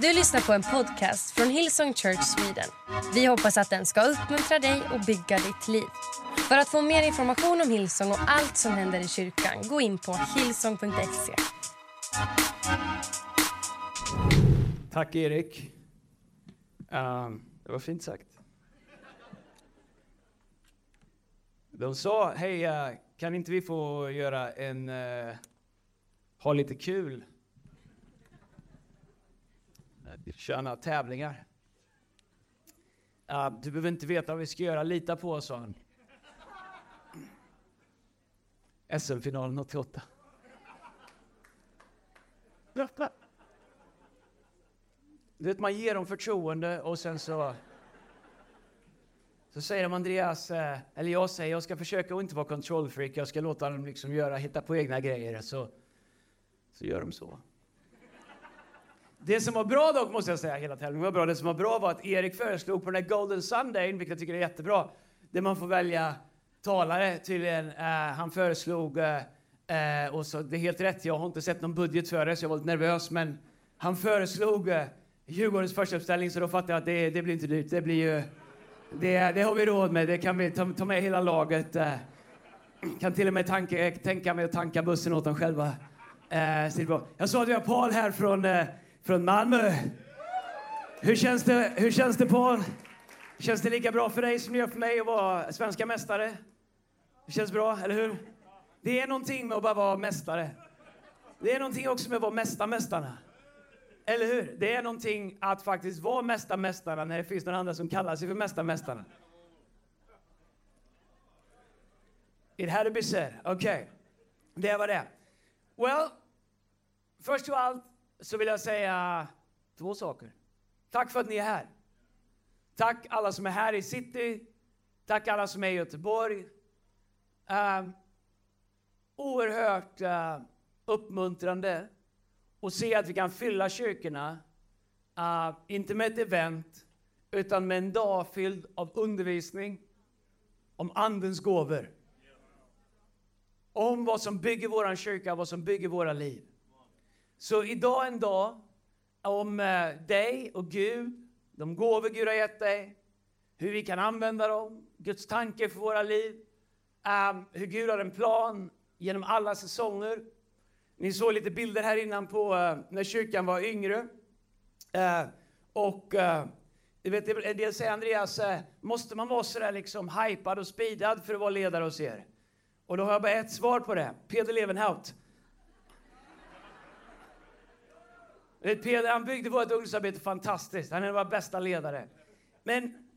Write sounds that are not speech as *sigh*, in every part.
Du lyssnar på en podcast från Hillsong Church Sweden. Vi hoppas att den ska uppmuntra dig och bygga ditt liv. För att få mer information om Hillsong och allt som händer i kyrkan, gå in på hillsong.se. Tack Erik. Um, det var fint sagt. De sa, hej, uh, kan inte vi få göra en, uh, ha lite kul? Köra några tävlingar. Uh, du behöver inte veta vad vi ska göra, lita på oss, sa han. SM-finalen 88. Du vet, man ger dem förtroende och sen så... Så säger de Andreas, eh, eller jag säger, jag ska försöka att inte vara kontrollfreak, jag ska låta dem liksom göra, hitta på egna grejer. Så, så gör de så. Det som var bra dock, måste jag säga, hela tävlingen var bra. Det som var bra var att Erik föreslog på den här Golden Sunday, vilket jag tycker är jättebra, där man får välja talare tydligen. Uh, han föreslog, uh, uh, och så det är helt rätt, jag har inte sett någon budget för det, så jag var lite nervös, men han föreslog uh, Djurgårdens första uppställning, så då fattar jag att det, det blir inte dyrt. Det blir ju... Det, det har vi råd med. Det kan vi ta, ta med hela laget. Eh, kan till och med tanka, tänka mig att tanka bussen åt dem själva. Eh, jag såg att vi har Paul här från, eh, från Malmö. Hur känns, det, hur känns det, Paul? Känns det lika bra för dig som det gör för mig att vara svenska mästare? Det känns bra, eller hur? Det är någonting med att bara vara mästare. Det är någonting också med att vara mästa mästarna. Eller hur? Det är någonting att faktiskt vara mesta mästarna när det finns några andra som kallar sig för mästa mästarna. It had to be said. Okej, okay. det var det. Well, först av allt så vill jag säga två saker. Tack för att ni är här. Tack alla som är här i city. Tack alla som är i Göteborg. Uh, oerhört uh, uppmuntrande att se att vi kan fylla kyrkorna, uh, inte med ett event, utan med en dag fylld av undervisning om Andens gåvor. Om vad som bygger vår kyrka, vad som bygger våra liv. Så idag är en dag om eh, dig och Gud, de gåvor Gud har gett dig, hur vi kan använda dem, Guds tanke för våra liv, um, hur Gud har en plan genom alla säsonger ni såg lite bilder här innan på uh, när kyrkan var yngre. Uh, och uh, vet, en del säger Andreas, uh, måste man vara sådär liksom hypad och speedad för att vara ledare hos er? Och då har jag bara ett svar på det. Peder Levenhaut. Eh, Peder, han byggde vårt ungdomsarbete fantastiskt. Han är vår bästa ledare. Men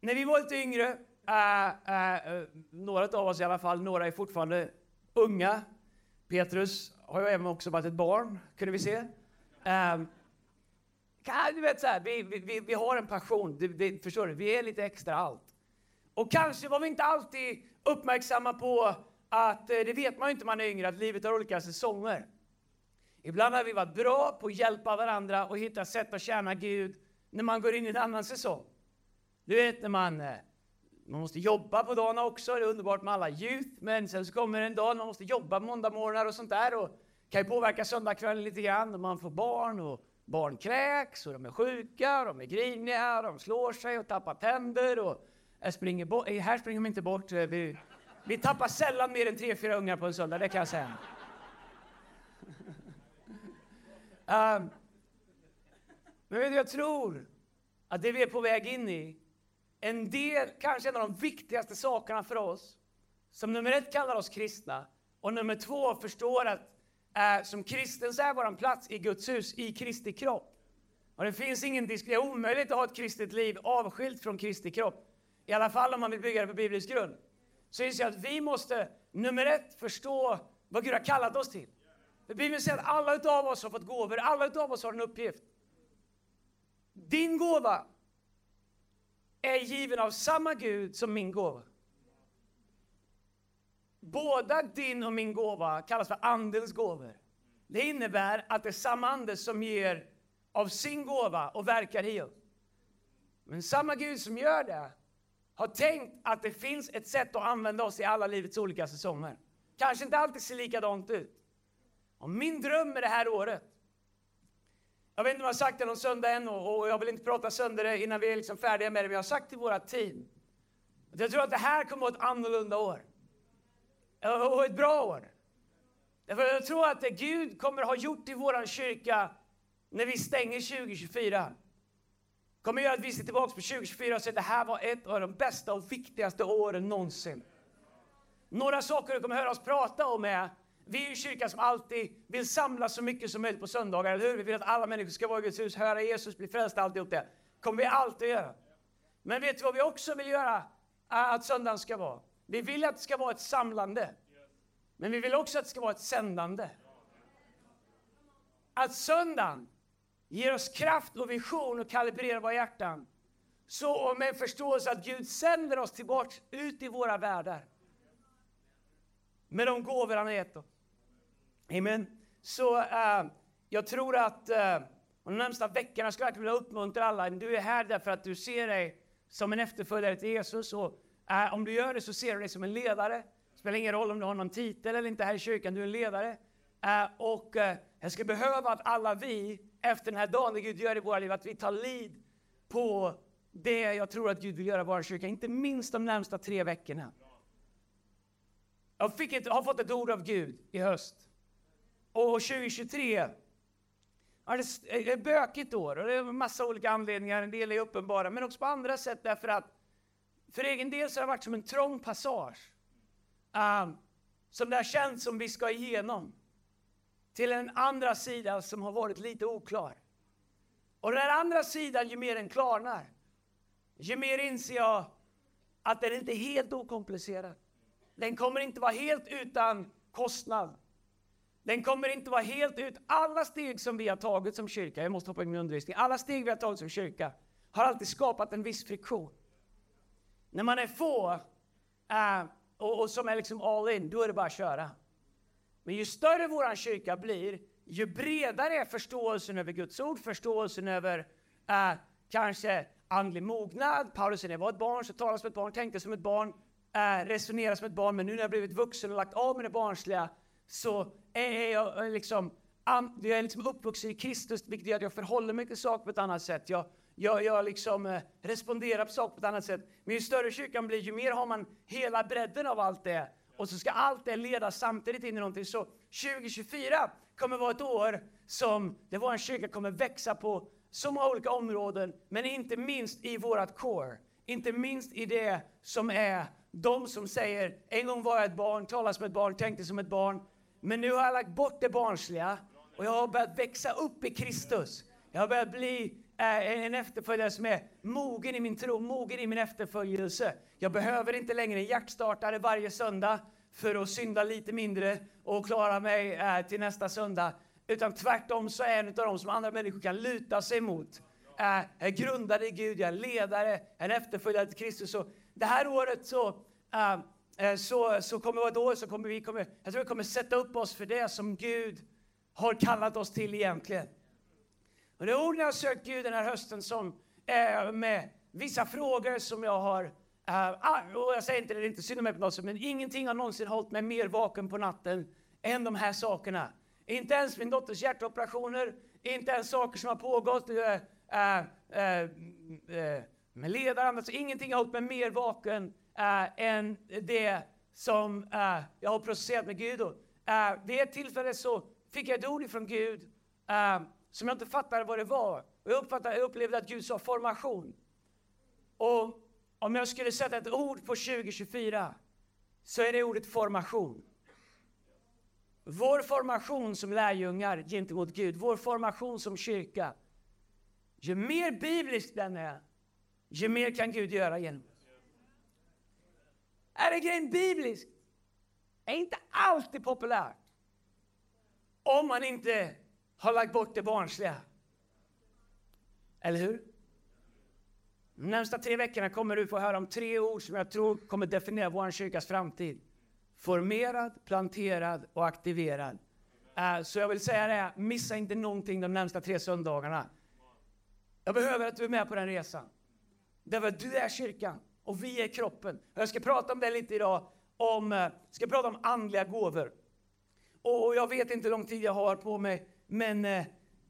när vi var lite yngre, eh, eh, några av oss i alla fall, några är fortfarande unga. Petrus har ju även också varit ett barn, kunde vi se. Äh, du vet så här, vi, vi, vi har en passion, det, det, förstår du? Vi är lite extra allt. Och kanske var vi inte alltid uppmärksamma på att, det vet man ju inte man är yngre, att livet har olika säsonger. Ibland har vi varit bra på att hjälpa varandra och hitta sätt att tjäna Gud när man går in i en annan säsong. Du vet när man eh, man måste jobba på dagarna också, det är underbart med alla youth, men sen så kommer en dag när man måste jobba måndagmorgnar och sånt där och kan ju påverka söndagskvällen lite grann när man får barn och barn kräks och de är sjuka, de är griniga, de slår sig och tappar tänder och springer bort. Eh, här springer de inte bort. Eh, vi, vi tappar sällan mer än tre, fyra ungar på en söndag, det kan jag säga. Um, men jag tror att det vi är på väg in i en del, kanske en av de viktigaste sakerna för oss, som nummer ett kallar oss kristna, och nummer två förstår att eh, som kristen så är vår plats i Guds hus, i Kristi kropp. Och det finns ingen det är omöjligt att ha ett kristet liv avskilt från Kristi kropp. I alla fall om man vill bygga det på biblisk grund. Så inser jag att vi måste, nummer ett, förstå vad Gud har kallat oss till. För Bibeln säger att alla utav oss har fått gåvor, alla utav oss har en uppgift. Din gåva är given av samma Gud som min gåva. Båda din och min gåva kallas för Andens gåvor. Det innebär att det är samma Ande som ger av sin gåva och verkar i oss. Men samma Gud som gör det har tänkt att det finns ett sätt att använda oss i alla livets olika säsonger. Kanske inte alltid ser likadant ut. Och min dröm med det här året Jag vet inte om jag har sagt det någon söndag än och jag vill inte prata sönder det innan vi är liksom färdiga med det, men jag har sagt till våra team att jag tror att det här kommer att vara ett annorlunda år. Och ett bra år. Därför jag tror att det Gud kommer att ha gjort i vår kyrka när vi stänger 2024 kommer göra att vi ser tillbaka på 2024 och säger att det här var ett av de bästa och viktigaste åren någonsin. Några saker du kommer höra oss prata om är vi är en kyrka som alltid vill samlas så mycket som möjligt på söndagar, eller hur? Vi vill att alla människor ska vara i Guds hus, höra Jesus, bli frälsta, alltihop det. kommer vi alltid göra. Men vet du vad vi också vill göra att söndagen ska vara? Vi vill att det ska vara ett samlande. Men vi vill också att det ska vara ett sändande. Att söndagen ger oss kraft och vision och kalibrerar våra hjärtan. Så med förståelse att Gud sänder oss tillbaka ut i våra världar. Med de gåvor han har gett oss. Amen. Så uh, jag tror att uh, de närmsta veckorna skulle jag vilja uppmuntra alla. Du är här därför att du ser dig som en efterföljare till Jesus. Och, uh, om du gör det så ser du dig som en ledare. Det spelar ingen roll om du har någon titel eller inte här i kyrkan, du är en ledare. och jag skulle behöva att alla vi, efter den här dagen det Gud gör i våra liv, att vi tar lid på det jag tror att Gud vill göra i vår kyrka, inte minst de närmsta tre veckorna. Jag fick ett, har fått ett ord av Gud i höst och 2023 ja, det är ett bökigt år och det är en massa olika anledningar. En del är uppenbara, men också på andra sätt därför att för egen del så har det varit som en trång passage. Um, som det har känts som vi ska igenom. Till en andra sida som har varit lite oklar. Och den andra sidan, ju mer den klarnar, ju mer inser jag att den inte är helt okomplicerad. Den kommer inte vara helt utan kostnad. Den kommer inte vara helt ut. Alla steg som vi har tagit som kyrka, jag måste hoppa in i min undervisning, alla steg vi har tagit som kyrka har alltid skapat en viss friktion. När man är få uh, och, och, som är liksom all in, då är det bara att köra. Men ju större vår kyrka blir, ju bredare är förståelsen över Guds ord, förståelsen över uh, kanske andlig mognad. Paulus säger, när jag var ett barn så talade som ett barn, tänkte som ett barn, uh, resonerade som ett barn, men nu när jag blivit vuxen och lagt av med det barnsliga så är jag eh, liksom, jag är liksom uppvuxen i Kristus, vilket gör att jag förhåller mig till saker på ett annat sätt. Jag, jag, jag liksom eh, responderar på saker på ett annat sätt. Men ju större kyrkan blir, ju mer har man hela bredden av allt det. Och så ska allt det leda samtidigt in i någonting. Så 2024 kommer vara ett år som det vår kyrka kommer växa på så många olika områden, men inte minst i vårt core. Inte minst i det som är de som säger, en gång var jag ett barn, talade som ett barn, tänkte som ett barn, men nu har jag lagt bort det barnsliga och jag har börjat växa upp i Kristus. Jag har börjat bli eh, en efterföljare som är mogen i min tro, mogen i min efterföljelse. Jag behöver inte längre en hjärtstartare varje söndag för att synda lite mindre och klara mig eh, till nästa söndag. Utan tvärtom så är jag en av dem som andra människor kan luta sig mot. Eh, jag är grundad i Gud, jag är ledare, en efterföljare till Kristus. Så det här året så Eh, så, så kommer vadå? så kommer vi kommer, jag tror vi kommer sätta upp oss för det som Gud har kallat oss till egentligen. Och det är orden jag har sökt Gud den här hösten som är med vissa frågor som jag har uh, och jag säger inte det, det är inte synd om mig på något sätt, men ingenting har någonsin hållit mig mer vaken på natten än de här sakerna. Inte ens min dotters hjärtoperationer, inte ens saker som har pågått uh, uh, med ledaren, alltså ingenting har hållit mig mer vaken uh, än det som uh, jag har processerat med Gud. Och, eh, uh, vid ett tillfälle så fick jag ett ord från Gud uh, som jag inte fattade vad det var. Och jag, uppfattade, jag upplevde att Gud sa formation. Och om jag skulle sätta ett ord på 2024 så är det ordet formation. Vår formation som lärjungar gentemot Gud, vår formation som kyrka. Ju mer biblisk den är, ju mer kan Gud göra genom är det grejen bibliskt? är inte alltid populärt. Om man inte har lagt bort det barnsliga. Eller hur? De närmsta tre veckorna kommer du få höra om tre ord som jag tror kommer definiera vår kyrkas framtid. Formerad, planterad och aktiverad. Eh, så jag vill säga det, missa inte någonting de närmsta tre söndagarna. Jag behöver att du är med på den resan. Därför att du är kyrkan och vi är kroppen. Jag ska prata om det lite idag, om, Jag ska prata om andliga gåvor. Och jag vet inte hur lång tid jag har på mig, men eh,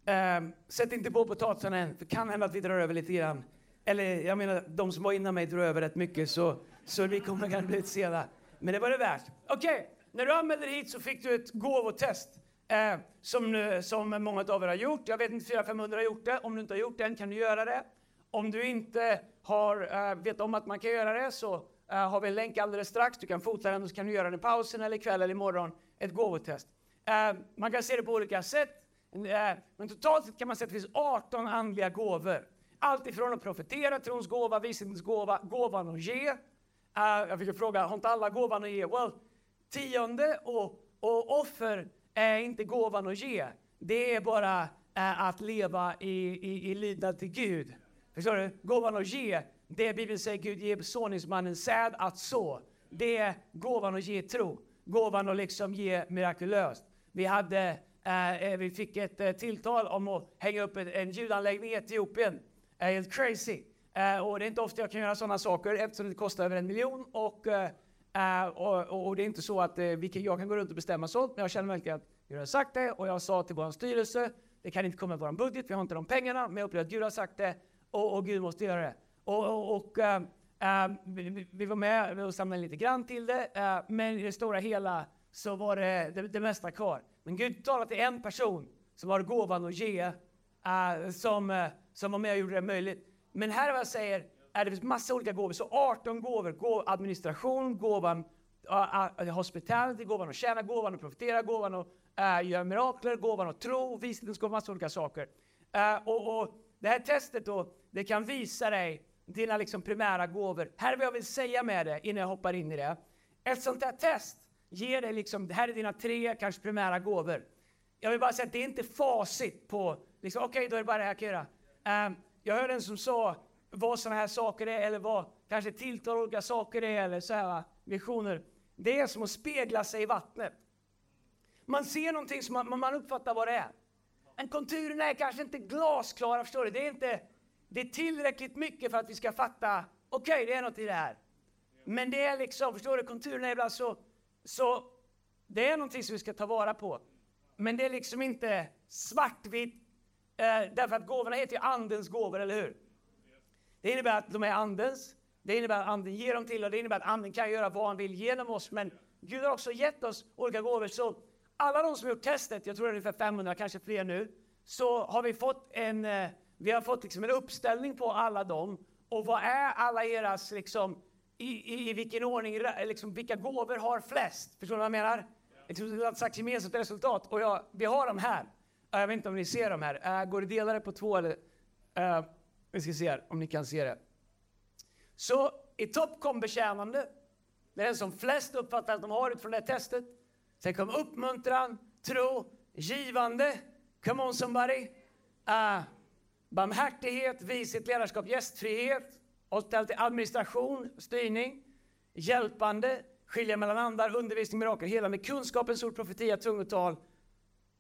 Eh, sätt inte på potatisen än, för det kan hända att vi drar över lite grann. Eller jag menar, de som var innan mig drar över rätt mycket, så, så vi kommer kanske bli lite sena. Men det var det värt. Okej, okay. när du anmälde dig hit så fick du ett gåvotest. Eh, som, som många av er har gjort. Jag vet inte, 400-500 har gjort det. Om du inte har gjort det än kan du göra det. Om du inte har, eh, vet om att man kan göra det så eh, har vi en länk alldeles strax. Du kan fota den och så kan du göra den i pausen eller ikväll eller imorgon. Ett gåvotest. Eh, man kan se det på olika sätt. men totalt sett kan man säga att det finns 18 andliga gåvor. Allt ifrån att profetera, trons gåva, vishetens gåva, gåvan att ge. jag fick fråga, har inte alla gåvan att ge? Well, tionde och, och offer är inte gåvan att ge. Det är bara att leva i, i, i lydnad till Gud. Förstår du? Gåvan att ge, det Bibeln säger Gud ger såningsmannen säd att så. Det är gåvan att ge tro. Gåvan att liksom ge mirakulöst. Vi, hade, eh, eh, vi fick ett eh, tilltal om att hänga upp en ljudanläggning i Etiopien. Eh, helt crazy. Eh, och det är inte ofta jag kan göra sådana saker eftersom det kostar över en miljon. Och, eh, eh och, och, det är inte så att eh, jag kan gå runt och bestämma sånt, men jag känner verkligen att Gud har sagt det och jag sa till vår styrelse, det kan inte komma i vår budget, vi har inte de pengarna, men jag upplever att Gud har sagt det och, och Gud måste göra det. Och, och, och äh, vi, vi, var med och samlade lite grann till det, äh, men i det stora hela så var det, det, det mesta kvar. Men Gud talade till en person som har gåvan att ge, äh, som, som var med och gjorde det möjligt. Men här är vad jag säger, är det finns massa olika gåvor, så 18 gåvor. gåv, administration, gåvan uh, hospitality, gåvan att tjäna, gåvan att profetera, gåvan att uh, göra mirakler, gåvan att tro, vishetens gåva, massa olika saker. Uh, och, och det här testet då, det kan visa dig dina liksom primära gåvor. Här är vad jag vill säga med det innan jag hoppar in i det. Ett sånt här test ger dig liksom, här är dina tre kanske primära gåvor. Jag vill bara säga att det är inte facit på, liksom, okej okay, då är det bara det här jag kan göra. Um, jag hörde en som sa vad sådana här saker är, eller vad kanske tilltal olika saker är, eller så här visioner. Det är som att spegla sig i vattnet. Man ser någonting som man, man uppfattar vad det är. Men konturerna är kanske inte glasklara, förstår du? Det är, inte, det är tillräckligt mycket för att vi ska fatta, okej, okay, det är något i det här. Men det är liksom, förstår du, konturerna är ibland så, så, det är någonting som vi ska ta vara på. Men det är liksom inte svartvitt, eh, därför att gåvorna heter ju andens gåvor, eller hur? Det innebär att de är andens, det innebär att anden ger dem till och det innebär att anden kan göra vad han vill genom oss. Men Gud har också gett oss olika gåvor. Så alla de som har gjort testet, jag tror det är ungefär 500, kanske fler nu, så har vi fått en, eh, vi har fått liksom en uppställning på alla dem. Och vad är alla eras, liksom, i, i, i vilken ordning, liksom, vilka gåvor har flest? Förstår du vad jag menar? Liksom, ett slags gemensamt resultat. Och jag, vi har dem här. Jag vet inte om ni ser dem här. Uh, går det att dela det på två eller? Uh, vi ska se här, om ni kan se det. Så i topp kom betjänande. Det är den som flest uppfattar att de har utifrån det här testet. Sen kom uppmuntran, tro, givande. Come on somebody. Uh, barmhärtighet, vishet, ledarskap, gästfrihet. Och till administration, styrning. Hjälpande, skilja mellan andar, undervisning, mirakel, helande, kunskapens ord, profetia, tungotal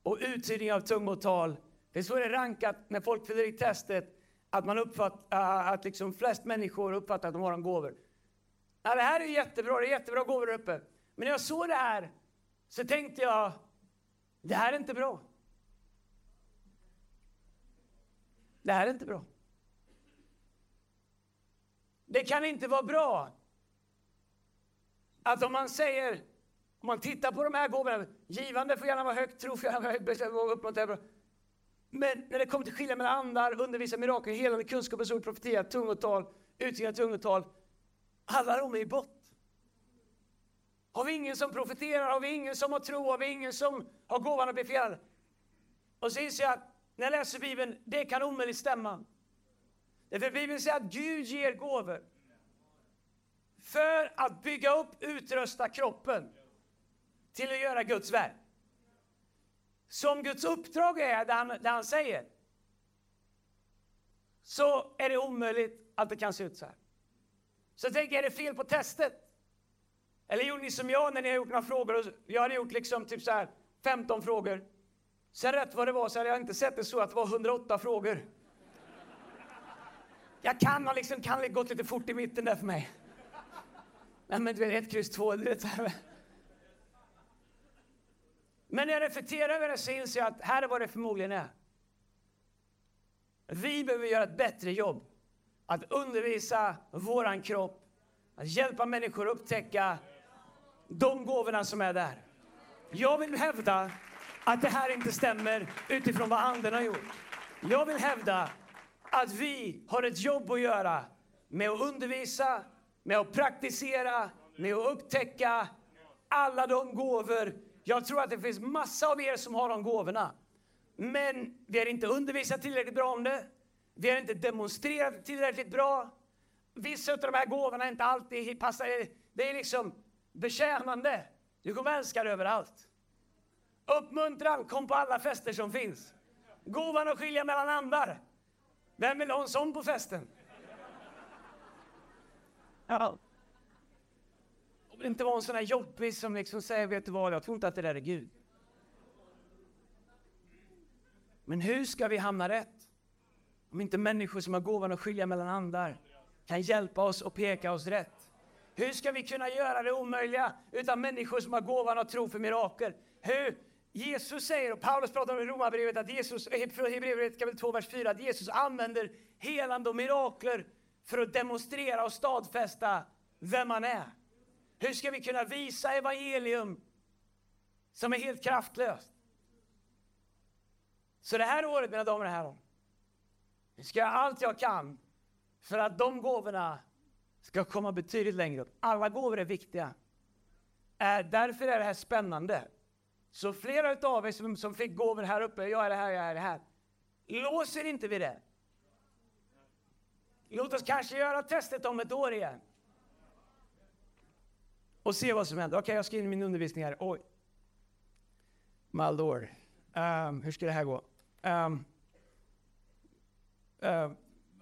och uttydning av tungotal. Det är så det är rankat när folk fyller i testet, att, man uppfatt, uh, att liksom flest människor uppfattar att de har en gåvor. Ja, det här är jättebra, det är jättebra gåvor uppe. Men när jag såg det här så tänkte jag, det här är inte bra. Det här är inte bra. Det kan inte vara bra att om man säger, om man tittar på de här gåvorna, givande får gärna vara högt, tro får gärna vara högt. Men när det kommer till skilja mellan andar, undervisa mirakel, helande, kunskapens ord, profetia, tungotal, utgivande tungotal. Alla de är i botten. Har vi ingen som profeterar? Har vi ingen som har tro? Har vi ingen som har gåvan att befria? Och så inser jag att när jag läser Bibeln, det kan omöjligt stämma. Därför Bibeln säger att Gud ger gåvor. För att bygga upp, utrusta kroppen till att göra Guds verk. Som Guds uppdrag är det han, det han säger, så är det omöjligt att det kan se ut så här. Så tänker är det fel på testet? Eller gjorde ni som jag när ni har gjort några frågor? Jag hade gjort liksom typ så här 15 frågor. Sen rätt vad det var så hade jag inte sett det så att det var 108 frågor. Jag kan ha liksom, kan gått lite fort i mitten där för mig. Nej men du vet, ett kryss två, du vet. Men när jag reflekterar över det så inser jag att här är vad det förmodligen är. Vi behöver göra ett bättre jobb att undervisa våran kropp, att hjälpa människor att upptäcka de gåvorna som är där. Jag vill hävda att det här inte stämmer utifrån vad anden har gjort. Jag vill hävda att vi har ett jobb att göra med att undervisa, med att praktisera, med att upptäcka alla de gåvor. Jag tror att det finns massa av er som har de gåvorna. Men vi har inte undervisat tillräckligt bra om det. Vi har inte demonstrerat tillräckligt bra. Vissa av de här gåvorna är inte alltid passar. Det är liksom betjänande. Du kommer älska det överallt. Uppmuntran, kom på alla fester som finns. Gåvan att skilja mellan andar. Vem vill ha en sån på festen? Ja. Och inte vara en sån här jobbig som liksom säger, vet du vad, jag tror inte att det där är Gud. Men hur ska vi hamna rätt? Om inte människor som har gåvan att skilja mellan andar kan hjälpa oss och peka oss rätt. Hur ska vi kunna göra det omöjliga utan människor som har gåvan att tro för mirakel? Hur? Jesus säger, och Paulus pratar om i Romarbrevet, att Jesus, Hebreerbrevet kapitel 2, vers 4, att Jesus använder helande och mirakler för att demonstrera och stadfästa vem han är. Hur ska vi kunna visa evangelium som är helt kraftlöst? Så det här året, mina damer och herrar, ska jag allt jag kan för att de gåvorna ska komma betydligt längre upp. Alla gåvor är viktiga. Äh, därför är det här spännande. Så flera av er som, som fick gåvor här uppe, jag är det här, jag är det här. Låser inte vi det. Låt oss kanske göra testet om ett år igen. Och se vad som händer. Okej, okay, jag ska in i min undervisning här. Oj. My lord. Um, hur ska det här gå? Um, um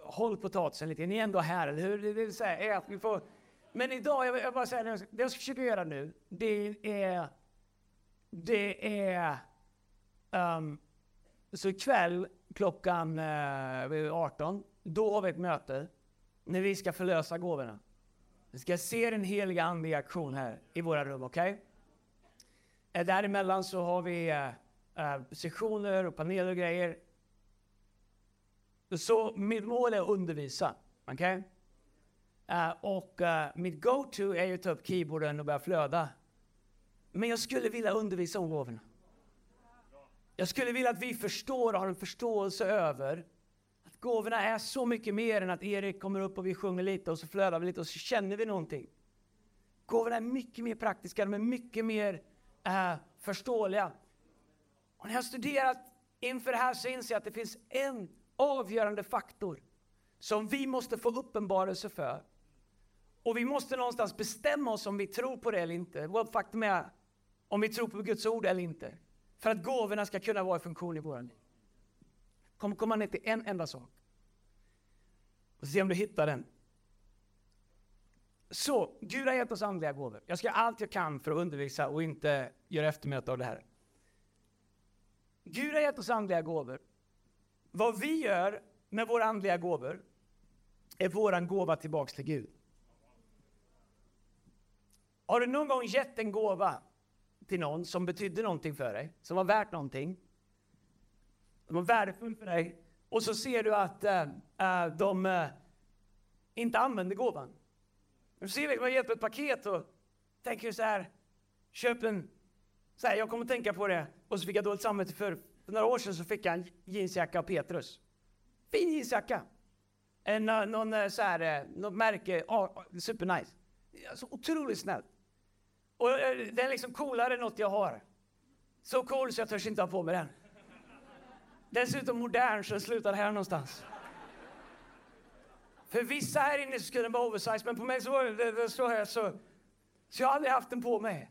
håll potatisen lite, ni är ändå här, eller hur? Det vill säga, ät, ni får... Men idag, jag vill bara säga, det jag ska försöka göra nu, det är... Det är... Um, så ikväll klockan eh, uh, 18, då har vi ett möte när vi ska förlösa gåvorna. Vi ska se den heliga Ande i aktion här i våra rum, okej? Okay? Däremellan så har vi uh, uh, sessioner och paneler och grejer. Så mitt mål är att undervisa. Okay? Uh, eh, och uh, mitt go-to är att ta upp keyboarden och börja flöda. Men jag skulle vilja undervisa om gåvorna. Jag skulle vilja att vi förstår och har en förståelse över att gåvorna är så mycket mer än att Erik kommer upp och vi sjunger lite och så flödar vi lite och så känner vi någonting. Gåvorna är mycket mer praktiska, de är mycket mer uh, förståeliga. Och när jag har studerat inför det här så inser jag att det finns en avgörande faktor som vi måste få uppenbarelse för. Och vi måste någonstans bestämma oss om vi tror på det eller inte. Vad faktum är om vi tror på Guds ord eller inte. För att gåvorna ska kunna vara i funktion i våra liv. Kom komma ner till en enda sak. Och se om du hittar den. Så, Gud har gett oss andliga gåvor. Jag ska göra allt jag kan för att undervisa och inte göra eftermöte av det här. Gud har gett oss andliga gåvor. Vad vi gör med våra andliga gåvor är våran gåva tillbaks till Gud. Har du någon gång gett en gåva till någon som betydde någonting för dig, som var värt någonting, som var värdefull för dig, och så ser du att äh, de äh, inte använder gåvan. Du ser att man hjälper ett paket och tänker så här, köp en, så här, jag kommer att tänka på det, och så fick jag dåligt samvete för för några år sedan så fick jag en jeansjacka av Petrus. Fin jeansjacka. En, eh, någon eh, så här, eh, något märke, oh, supernice. Så otroligt snällt. Och den är liksom coolare än något jag har. Så cool så jag törs inte ha på mig den. Dessutom modern så den slutar här någonstans. För vissa här inne så skulle den vara oversized, men på mig så var det, det så här så... Så jag har aldrig haft den på mig.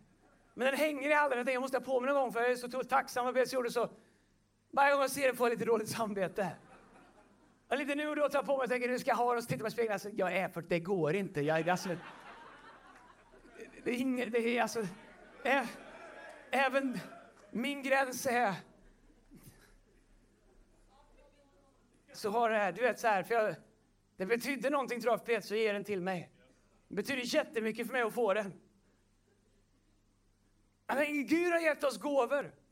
Men den hänger i hallen, jag måste ha på mig någon gång för jag är så tacksam att jag gjorde så. Varje gång jag ser det får jag lite dåligt samvete. Och lite nu och då tar jag på mig och tänker nu ska jag ha den och så tittar man i spegeln. Alltså, jag är 40, det går inte. Jag, alltså, det är inget, det är alltså, ä, även min gräns är så har det här, du vet så här, för jag, det betydde någonting tror jag för Peter, så ger den till mig. Det betyder jättemycket för mig att få den. Men Gud har gett oss gåvor.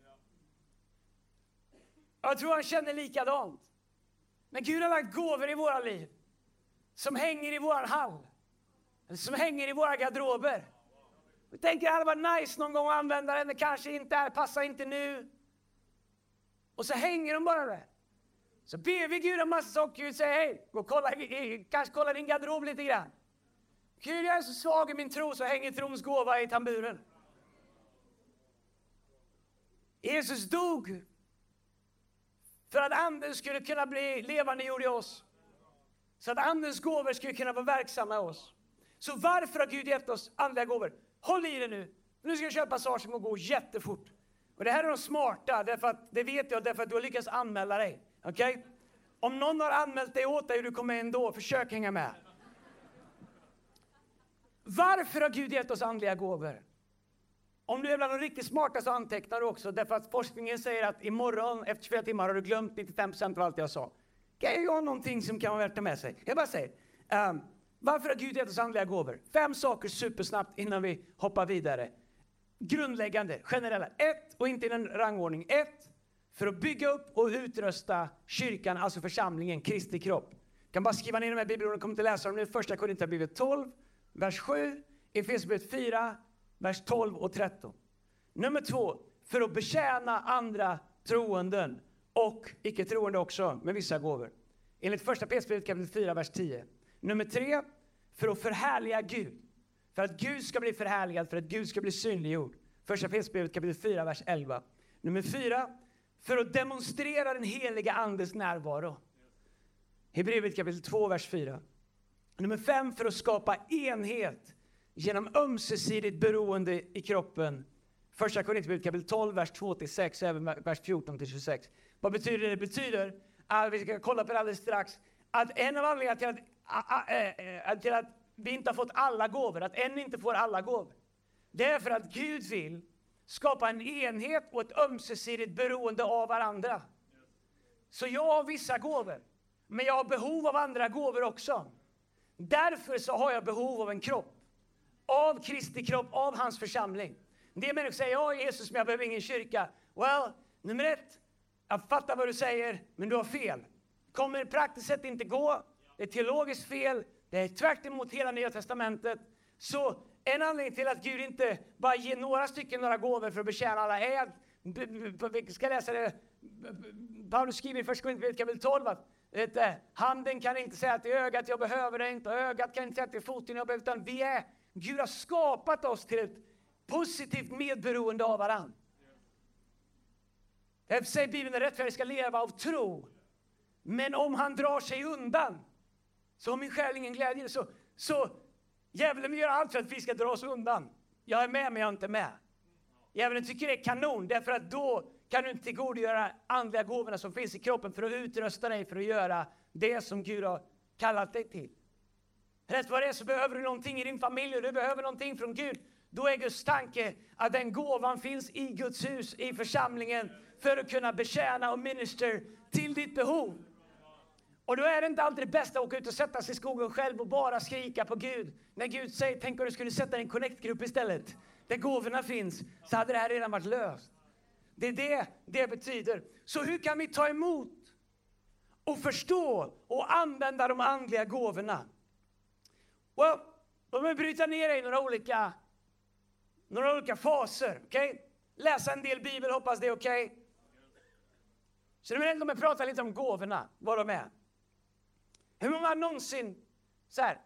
Jag tror han känner likadant. Men Gud har lagt gåvor i våra liv som hänger i vår hall, som hänger i våra garderober. Vi tänker att det hade varit nice någon gång att använda den, men kanske inte är, passar inte nu. Och så hänger de bara där. Så ber vi Gud om massa saker. Gud säger hej, gå och kolla, kanske kolla din garderob lite grann. Gud, jag är så svag i min tro så hänger trons gåva i tamburen. Jesus dog för att anden skulle kunna bli levandegjord i oss. Så att andens gåvor skulle kunna vara verksamma i oss. Så varför har Gud gett oss andliga gåvor? Håll i det nu. Nu ska jag köra passagen som går jättefort. Och det här är de smarta, därför att, det vet jag därför att du har lyckats anmäla dig. Okej? Okay? Om någon har anmält dig åt dig och du kommer ändå, försök hänga med. Varför har Gud gett oss andliga gåvor? Om du är bland de riktigt smarta så antecknar du också, därför att forskningen säger att imorgon efter 24 timmar har du glömt 95% av allt jag sa. Kan jag någonting som kan vara värt att ta med sig? Jag bara säger, um, varför har Gud gett oss andliga gåvor? Fem saker supersnabbt innan vi hoppar vidare. Grundläggande, generella. Ett, och inte i en rangordning. Ett, för att bygga upp och utrusta kyrkan, alltså församlingen, Kristi kropp. Jag kan bara skriva ner de här bibelorden, kommer inte läsa dem nu. Första Korinthierbrevet 12, vers 7, Efesierbrevet 4, vers 12 och 13. Nummer två, för att betjäna andra troenden och icke troende också med vissa gåvor. Enligt första Petrusbrevet kapitel 4, vers 10. Nummer tre, för att förhärliga Gud. För att Gud ska bli förhärligad, för att Gud ska bli synliggjord. Första Petrusbrevet kapitel 4, vers 11. Nummer fyra, för att demonstrera den heliga Andes närvaro. Hebreerbrevet kapitel 2, vers 4. Nummer fem, för att skapa enhet genom ömsesidigt beroende i kroppen. Första Korinthierbrevet kapitel 12, vers 2-6 och även vers 14-26. Vad betyder det? Det betyder, att vi ska kolla på det alldeles strax, att en av anledningarna till att, till att vi inte har fått alla gåvor, att en inte får alla gåvor, det är för att Gud vill skapa en enhet och ett ömsesidigt beroende av varandra. Så jag har vissa gåvor, men jag har behov av andra gåvor också. Därför så har jag behov av en kropp. Av Kristi kropp, av hans församling. En del människor säger, ja Jesus, men jag behöver ingen kyrka. Well, nummer ett, jag fattar vad du säger, men du har fel. kommer praktiskt sett inte gå. Det är teologiskt fel. Det är tvärt emot hela Nya Testamentet. Så en anledning till att Gud inte bara ger några stycken några gåvor för att betjäna alla är att, vi ska läsa det, Paulus skriver i Första Korinthierbrevet kapitel 12 att vet, handen kan inte säga till ögat jag behöver det inte, och ögat kan inte säga till foten jag behöver utan vi är, Gud har skapat oss till ett positivt medberoende av varandra. Därför säger Bibeln att rättfärdig ska leva av tro. Men om han drar sig undan, så har min själ ingen glädje. Så, så djävulen vill göra allt för att vi ska dra oss undan. Jag är med, men jag är inte med. Djävulen tycker det är kanon, därför att då kan du inte tillgodogöra andliga gåvorna som finns i kroppen för att utrusta dig för att göra det som Gud har kallat dig till. Rätt vad det är så behöver du någonting i din familj och du behöver någonting från Gud. Då är Guds tanke att den gåvan finns i Guds hus, i församlingen, för att kunna betjäna och minister till ditt behov. Och då är det inte alltid det bästa att åka ut och sätta sig i skogen själv och bara skrika på Gud. När Gud säger, tänk om du skulle sätta dig i en connect-grupp istället, där gåvorna finns, så hade det här redan varit löst. Det är det det betyder. Så hur kan vi ta emot och förstå och använda de andliga gåvorna? Well, låt mig bryta ner det i några olika, några olika faser. Okay? Läsa en del bibel, hoppas det är okej. Okay? Så nu vill jag prata lite om gåvorna, vad de är. Hur många har någonsin, så här,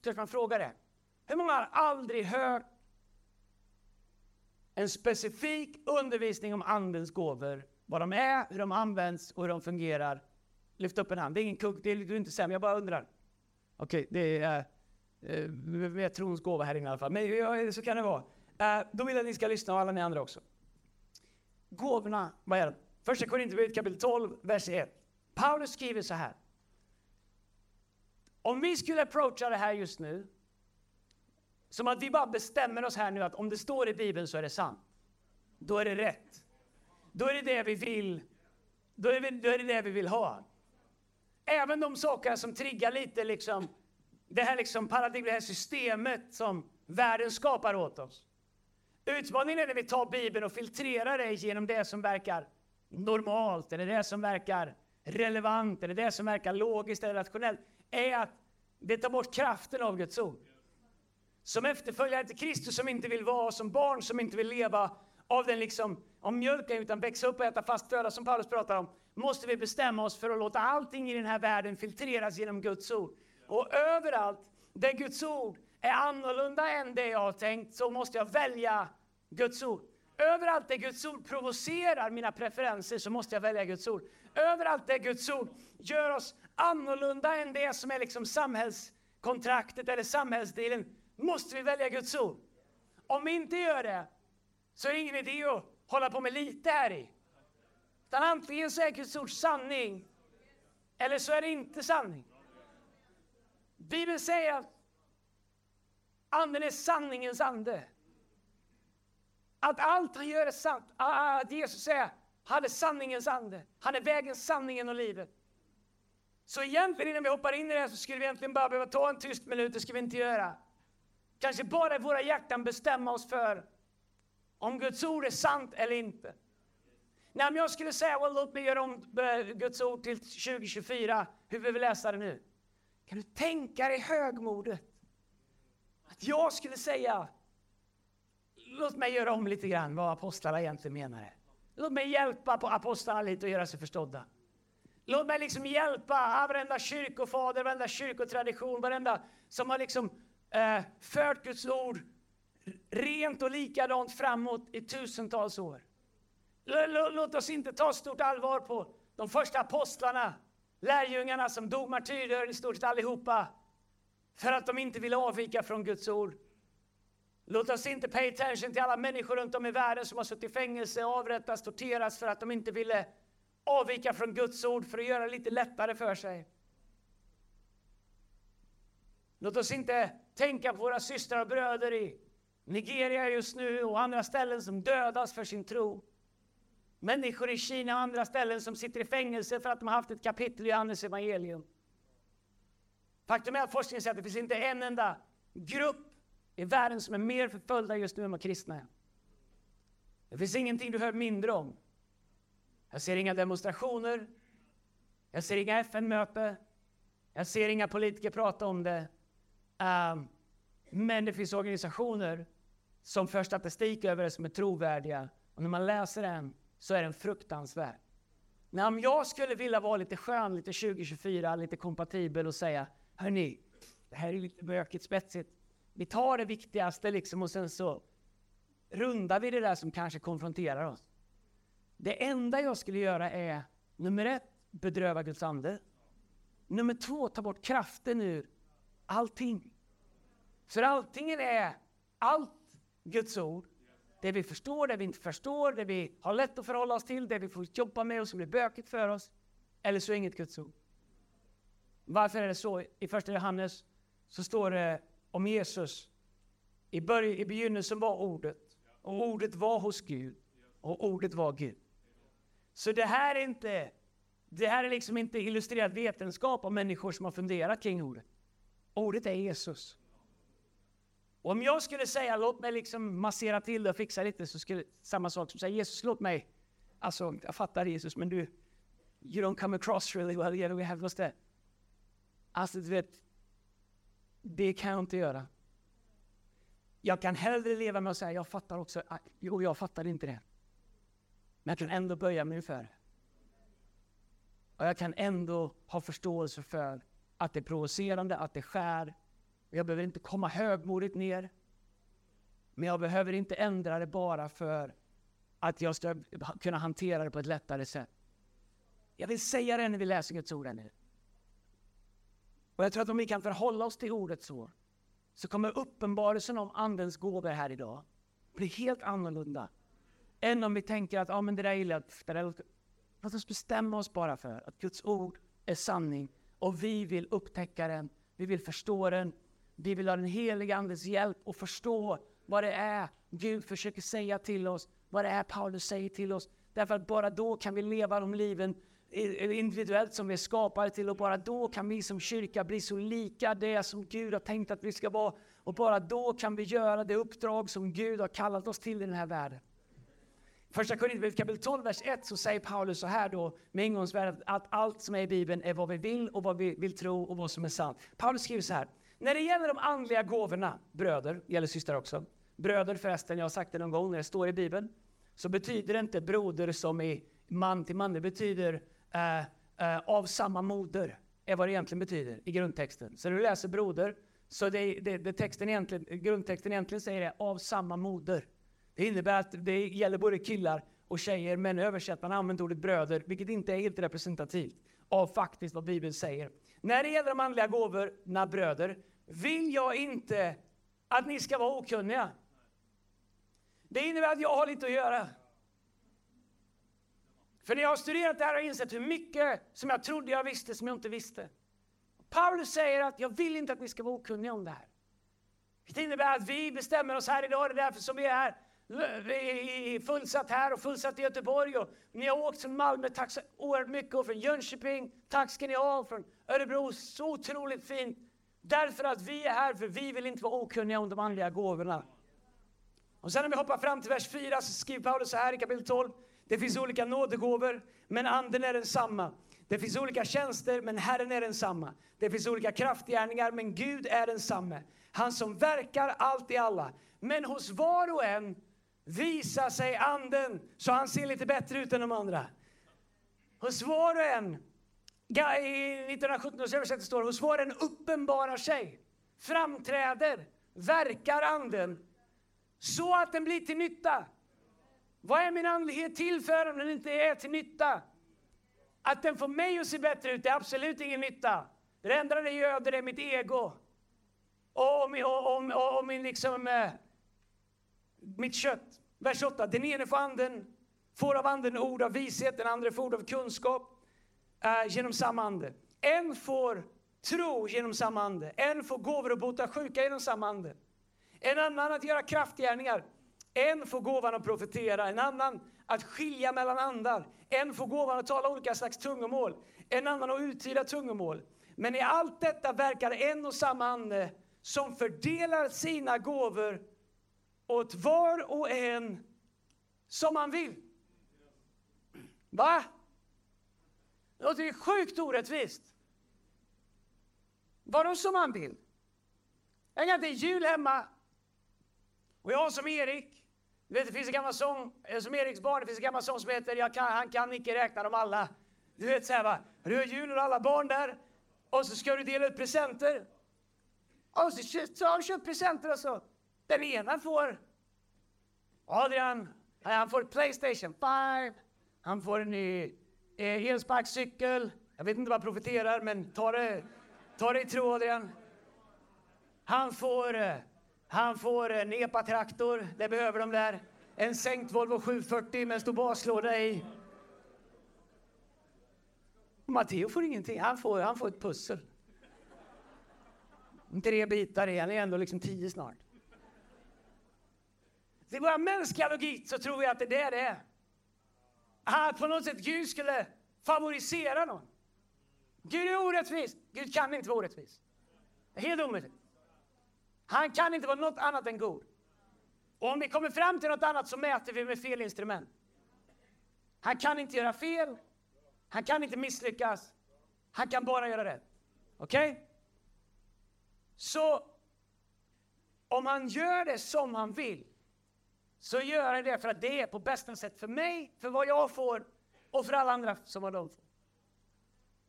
törs man fråga det? Hur många har aldrig hört en specifik undervisning om Andens gåvor, vad de är, hur de används och hur de fungerar? Lyft upp en hand. Det är ingen kugg, det är inte sämre, jag bara undrar. Okej, okay, det är eh, eh, med trons gåva här inne i alla fall. Men ja, så kan det vara. Eh, då vill jag att ni ska lyssna och alla ni andra också. Gåvorna, vad är de? Första Korinthierbrevet kapitel 12, vers 1. Paulus skriver så här. Om vi skulle approacha det här just nu, som att vi bara bestämmer oss här nu att om det står i Bibeln så är det sant. Då är det rätt. Då är det det vi vill, då är, vi, då är det det vi vill ha. Även de saker som triggar lite liksom, det här liksom paradigmet, det här systemet som världen skapar åt oss. Utmaningen är när vi tar Bibeln och filtrerar det genom det som verkar normalt, eller det som verkar relevant eller det som verkar logiskt eller rationellt är att det tar bort kraften av Guds ord. Som efterföljare till Kristus som inte vill vara, som barn som inte vill leva av den liksom, av mjölken utan växa upp och äta fast föda som Paulus pratar om, måste vi bestämma oss för att låta allting i den här världen filtreras genom Guds ord. Och överallt där Guds ord är annorlunda än det jag har tänkt så måste jag välja Guds ord. Överallt där Guds ord provocerar mina preferenser så måste jag välja Guds ord. Överallt där Guds ord gör oss annorlunda än det som är liksom samhällskontraktet eller samhällsdelen måste vi välja Guds ord. Om vi inte gör det så är det ingen idé att hålla på med lite här i. Utan antingen så är Guds ord sanning eller så är det inte sanning. Bibeln säger att Anden är sanningens ande. Att allt han gör är sant. Ah, ah, att Jesus säger han är sanningens ande. Han är vägen, sanningen och livet. Så egentligen innan vi hoppar in i det här så skulle vi egentligen bara behöva ta en tyst minut, det ska vi inte göra. Kanske bara i våra hjärtan bestämma oss för om Guds ord är sant eller inte. Nej, om jag skulle säga, well, låt mig göra om eh, Guds ord till 2024, hur vill vi läsa det nu? Kan du tänka dig högmodet? Att jag skulle säga, låt mig göra om lite grann vad apostlarna egentligen menade. Låt mig hjälpa på apostlarna lite och göra sig förstådda. Låt mig liksom hjälpa varenda kyrkofader, varenda kyrkotradition, varenda som har liksom eh, fört Guds ord rent och likadant framåt i tusentals år. Låt oss inte ta stort allvar på de första apostlarna, lärjungarna som dog martyrer i stort sett allihopa för att de inte ville avvika från Guds ord. Låt oss inte pay attention till alla människor runt om i världen som har suttit i fängelse, avrättats, torterats för att de inte ville avvika från Guds ord för att göra det lite lättare för sig. Låt oss inte tänka på våra systrar och bröder i Nigeria just nu och andra ställen som dödas för sin tro. Människor i Kina och andra ställen som sitter i fängelse för att de har haft ett kapitel i Johannes evangelium. Faktum är att forskningen säger att det finns inte en enda grupp i världen som är mer förföljda just nu än vad kristna är. Det finns ingenting du hör mindre om. Jag ser inga demonstrationer. Jag ser inga FN-möten. Jag ser inga politiker prata om det. Um, men det finns organisationer som för statistik över det som är trovärdiga. Och när man läser den så är den fruktansvärd. Men om jag skulle vilja vara lite skön, lite 2024, lite kompatibel och säga Hörni, det här är lite bökigt, spetsigt. Vi tar det viktigaste liksom och sen så rundar vi det där som kanske konfronterar oss. Det enda jag skulle göra är nummer ett, bedröva Guds ande. Nummer två, ta bort kraften ur allting. För allting är allt Guds ord. Det vi förstår, det vi inte förstår, det vi har lätt att förhålla oss till, det vi får jobba med och som blir bökigt för oss. Eller så är inget Guds ord. Varför är det så? I första Johannes så står det om Jesus. I, börj- I begynnelsen var ordet, och ordet var hos Gud, och ordet var Gud. Så det här är inte, det här är liksom inte illustrerad vetenskap av människor som har funderat kring ordet. Ordet är Jesus. Och om jag skulle säga, låt mig liksom massera till det och fixa lite, så skulle samma sak som säga, Jesus låt mig, alltså jag fattar Jesus, men du, you don't come across really well, yeah, we have lost that. Alltså du vet, det kan jag inte göra. Jag kan hellre leva med att säga, jag fattar också, ah, jo jag fattar inte det. Men jag kan ändå böja mig för det. Och jag kan ändå ha förståelse för att det är provocerande, att det skär. Jag behöver inte komma högmodigt ner. Men jag behöver inte ändra det bara för att jag ska kunna hantera det på ett lättare sätt. Jag vill säga det när vi läser Guds ord nu. Och jag tror att om vi kan förhålla oss till ordet så, så kommer uppenbarelsen om Andens gåvor här idag bli helt annorlunda. Än om vi tänker att ah, men det där gillar jag. Låt oss bestämma oss bara för att Guds ord är sanning och vi vill upptäcka den, vi vill förstå den, vi vill ha den heliga Andes hjälp och förstå vad det är Gud försöker säga till oss, vad det är Paulus säger till oss. Därför att bara då kan vi leva de liven individuellt som vi är skapade till och bara då kan vi som kyrka bli så lika det som Gud har tänkt att vi ska vara. Och bara då kan vi göra det uppdrag som Gud har kallat oss till i den här världen. Första Korinthierbrevet kapitel 12, vers 1 så säger Paulus så här då med ingångsvärdet att allt som är i Bibeln är vad vi vill och vad vi vill tro och vad som är sant. Paulus skriver så här. När det gäller de andliga gåvorna, bröder, gäller systrar också. Bröder förresten, jag har sagt det någon gång när det står i Bibeln, så betyder det inte broder som i man till man, det betyder eh, eh, av samma moder, är vad det egentligen betyder i grundtexten. Så när du läser broder, så det, det, det texten egentligen, grundtexten egentligen säger det, av samma moder. Det innebär att det gäller både killar och tjejer, men översatt man använder ordet bröder, vilket inte är helt representativt av faktiskt vad Bibeln säger. När det gäller de andliga gåvorna, bröder, vill jag inte att ni ska vara okunniga. Det innebär att jag har lite att göra. För när jag har studerat det här har jag insett hur mycket som jag trodde jag visste som jag inte visste. Paulus säger att jag vill inte att ni ska vara okunniga om det här. Det innebär att vi bestämmer oss här idag, det är därför som vi är här. Är fullsatt här och fullsatt i Göteborg. Och ni har åkt från Malmö, tack så oerhört mycket. Och från Jönköping, tack ska ni ha. Från Örebro, så otroligt fint. Därför att vi är här, för vi vill inte vara okunniga om de andliga gåvorna. Och sen om vi hoppar fram till vers 4 så skriver Paulus så här i kapitel 12. Det finns olika nådegåvor, men anden är densamma. Det finns olika tjänster, men Herren är densamma. Det finns olika kraftgärningar, men Gud är densamme. Han som verkar allt i alla. Men hos var och en Visa sig anden så han ser lite bättre ut än de andra. Hos var och en, i 1917 års översättning står det, hos var och en uppenbarar sig, framträder, verkar anden så att den blir till nytta. Vad är min andlighet till för om den inte är till nytta? Att den får mig att se bättre ut är absolut ingen nytta. Det enda det göder är mitt ego. Och, och, och, och, och min liksom, eh, mitt kött. Vers 8. Den ene får, anden, får av anden ord av vishet, den andra får ord av kunskap eh, genom samma ande. En får tro genom samma ande. En får gåvor att bota sjuka genom samma ande. En annan att göra kraftgärningar. En får gåvan att profetera, en annan att skilja mellan andar. En får gåvan att tala olika slags tungomål, en annan att uttyda tungomål. Men i allt detta verkar en och samma ande som fördelar sina gåvor åt var och en som man vill. Va? Det låter ju sjukt orättvist. Vadå som man vill? Jag det är jul hemma och jag som Erik, du vet det finns en gammal sång, eh, som Eriks barn, det finns en gammal sång som heter jag kan, Han kan icke räkna dem alla. Du vet så här, va, du har jul och alla barn där och så ska du dela ut presenter. Och så har du köpt presenter och så. Den ena får Adrian, han får Playstation 5. Han får en ny eh, elsparkcykel. Jag vet inte vad jag profiterar, men ta det, ta det i tro Adrian. Han får eh, han får eh, en epatraktor, det behöver de där. En sänkt Volvo 740 med en stor baslåda i. Matteo får ingenting, han får, han får ett pussel. Tre bitar i, han är ändå liksom tio snart. I vår mänskliga logik så tror vi att det är det det är. Att på något sätt Gud skulle favorisera någon. Gud är orättvis. Gud kan inte vara orättvis. Det är helt omöjligt. Han kan inte vara något annat än god. Och om vi kommer fram till något annat så mäter vi med fel instrument. Han kan inte göra fel. Han kan inte misslyckas. Han kan bara göra rätt. Okej? Okay? Så om han gör det som han vill, så gör han det för att det är på bästa sätt för mig, för vad jag får och för alla andra som vad de får.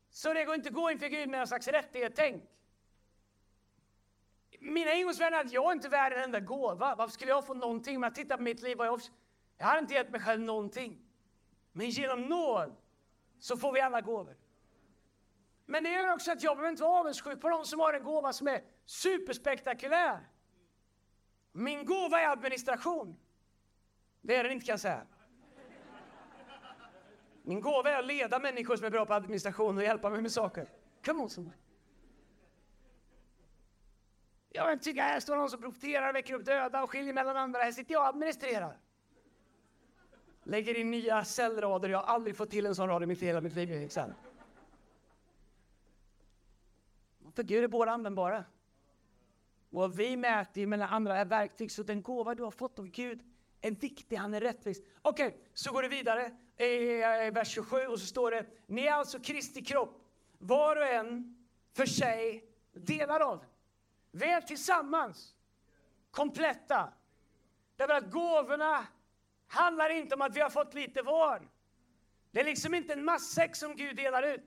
Så det går inte att gå inför Gud med en slags rättighet-tänk. Mina ingångsvärden är att jag inte är värd en enda gåva. Varför skulle jag få någonting? Om jag tittar på mitt liv, jag, jag har inte gett mig själv någonting. Men genom nåd så får vi alla gåvor. Men det gör också att jag behöver inte vara avundsjuk på de som har en gåva som är superspektakulär. Min gåva är administration. Det är den inte kan jag säga. Min gåva är att leda människor som är bra på administration och hjälpa mig med saker. Come on, somebody. Jag tycker här står någon som profiterar, väcker upp döda och skiljer mellan andra. Här sitter jag och administrerar. Lägger in nya cellrader. Jag har aldrig fått till en sån rad i mitt hela mitt liv. Excel. För Gud är båda användbara. Och vi mäter ju mellan andra är verktyg. Så den gåva du har fått av Gud en viktig, han är rättvis. Okej, okay, så går det vidare i eh, vers 27 och så står det, ni är alltså Kristi kropp, var och en för sig delar av den. Vi är tillsammans kompletta. Därför att gåvorna handlar inte om att vi har fått lite var. Det är liksom inte en matsäck som Gud delar ut.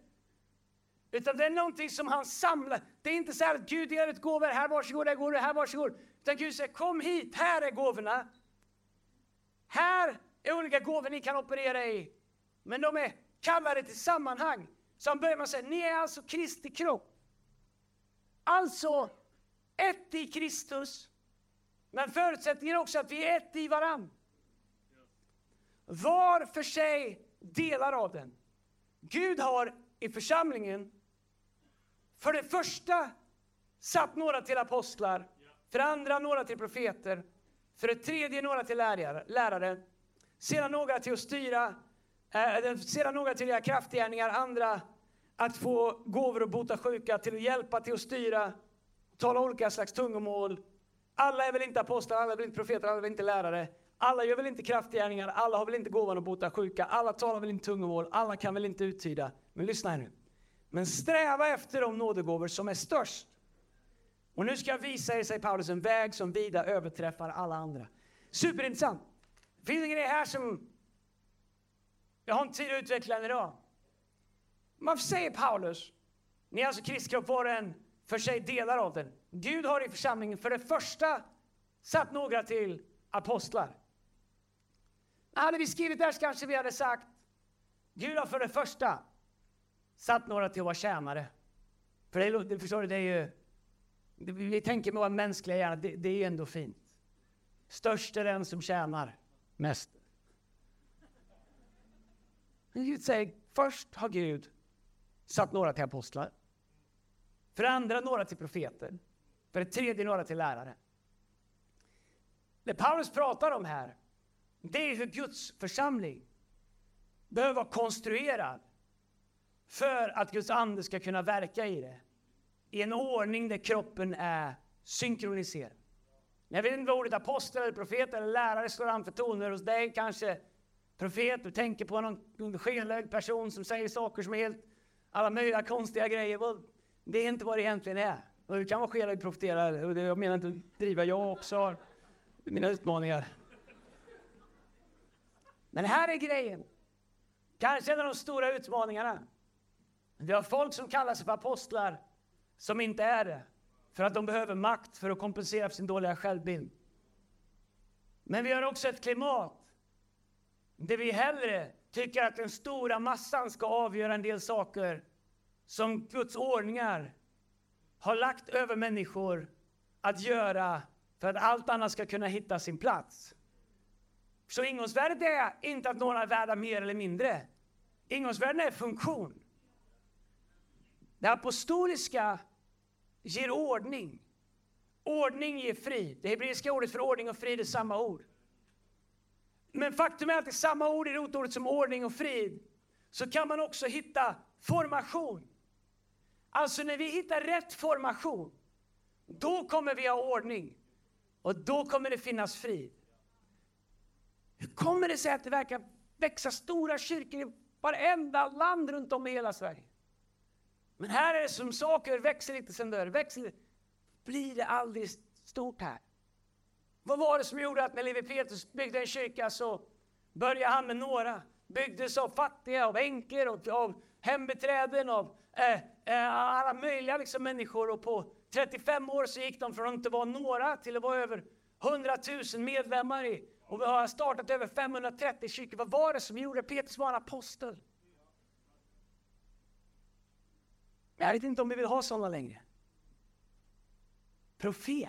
Utan det är någonting som han samlar. Det är inte så att Gud delar ut gåvor, här varsågod, här går du, här varsågod. Utan Gud säger kom hit, här är gåvorna. Här är olika gåvor ni kan operera i. Men de är kallade till sammanhang. Så han börjar med att säga, ni är alltså Kristi kropp. Alltså ett i Kristus. Men förutsättningen är också att vi är ett i varann. Var för sig delar av den. Gud har i församlingen för det första satt några till apostlar, för det andra några till profeter, för det tredje några till lärare, lärare sedan några till att styra, eh, sedan några till att göra kraftgärningar, andra att få gåvor och bota sjuka, till att hjälpa, till att styra, tala olika slags tungomål. Alla är väl inte apostlar, alla är väl inte profeter, alla är väl inte lärare. Alla gör väl inte kraftgärningar, alla har väl inte gåvan att bota sjuka, alla talar väl inte tungomål, alla kan väl inte uttyda. Men lyssna här nu. Men sträva efter de nådegåvor som är störst. Och nu ska jag visa er, säger Paulus, en väg som vida överträffar alla andra. Superintressant. Det finns en grej här som jag har inte tid att utveckla idag. Varför säger Paulus, ni är alltså kristkropp var en för sig delar av den. Gud har i församlingen för det första satt några till apostlar. Hade vi skrivit där så kanske vi hade sagt, Gud har för det första satt några till att vara tjänare. För det, förstår du, det är ju, vi tänker med vår mänskliga hjärna, det, det är ju ändå fint. Störst är den som tjänar mest. Men Gud säger, först har Gud satt några till apostlar. För det andra några till profeter. För det tredje några till lärare. Det Paulus pratar om här, det är hur Guds församling behöver vara konstruerad för att Guds ande ska kunna verka i det. I en ordning där kroppen är synkroniserad. Jag vet inte vad ordet apostel, eller profet eller lärare slår an för toner hos dig. Kanske profet, du tänker på någon skelögd person som säger saker som är helt alla möjliga konstiga grejer. Det är inte vad det egentligen är. Och du kan vara skelögd profeterare, jag menar inte att driva, jag också har mina utmaningar. Men här är grejen. Kanske en av de stora utmaningarna. Vi har folk som kallar sig för apostlar som inte är det. För att de behöver makt för att kompensera för sin dåliga självbild. Men vi har också ett klimat där vi hellre tycker att den stora massan ska avgöra en del saker som Guds ordningar har lagt över människor att göra för att allt annat ska kunna hitta sin plats. Så ingångsvärdet är inte att några är värda mer eller mindre. Ingångsvärdet är funktion. Det apostoliska ger ordning. Ordning ger frid. Det hebreiska ordet för ordning och frid är samma ord. Men faktum är att i samma ord i rotordet som ordning och frid så kan man också hitta formation. Alltså när vi hittar rätt formation, då kommer vi ha ordning. Och då kommer det finnas frid. Hur kommer det sig att det verkar växa stora kyrkor i varenda land runt om i hela Sverige? Men här är det som saker växer lite, sen dör växer lite. Blir det aldrig stort här? Vad var det som gjorde att när Levi Petrus byggde en kyrka så började han med några? Byggdes av fattiga, av änkor, av, av hembiträden, av eh, eh, alla möjliga liksom, människor. Och på 35 år så gick de från att inte vara några till att vara över 100 000 medlemmar i. Och vi har startat över 530 kyrkor. Vad var det som gjorde Petrus var en apostel? Jag vet inte om vi vill ha sådana längre. Profet.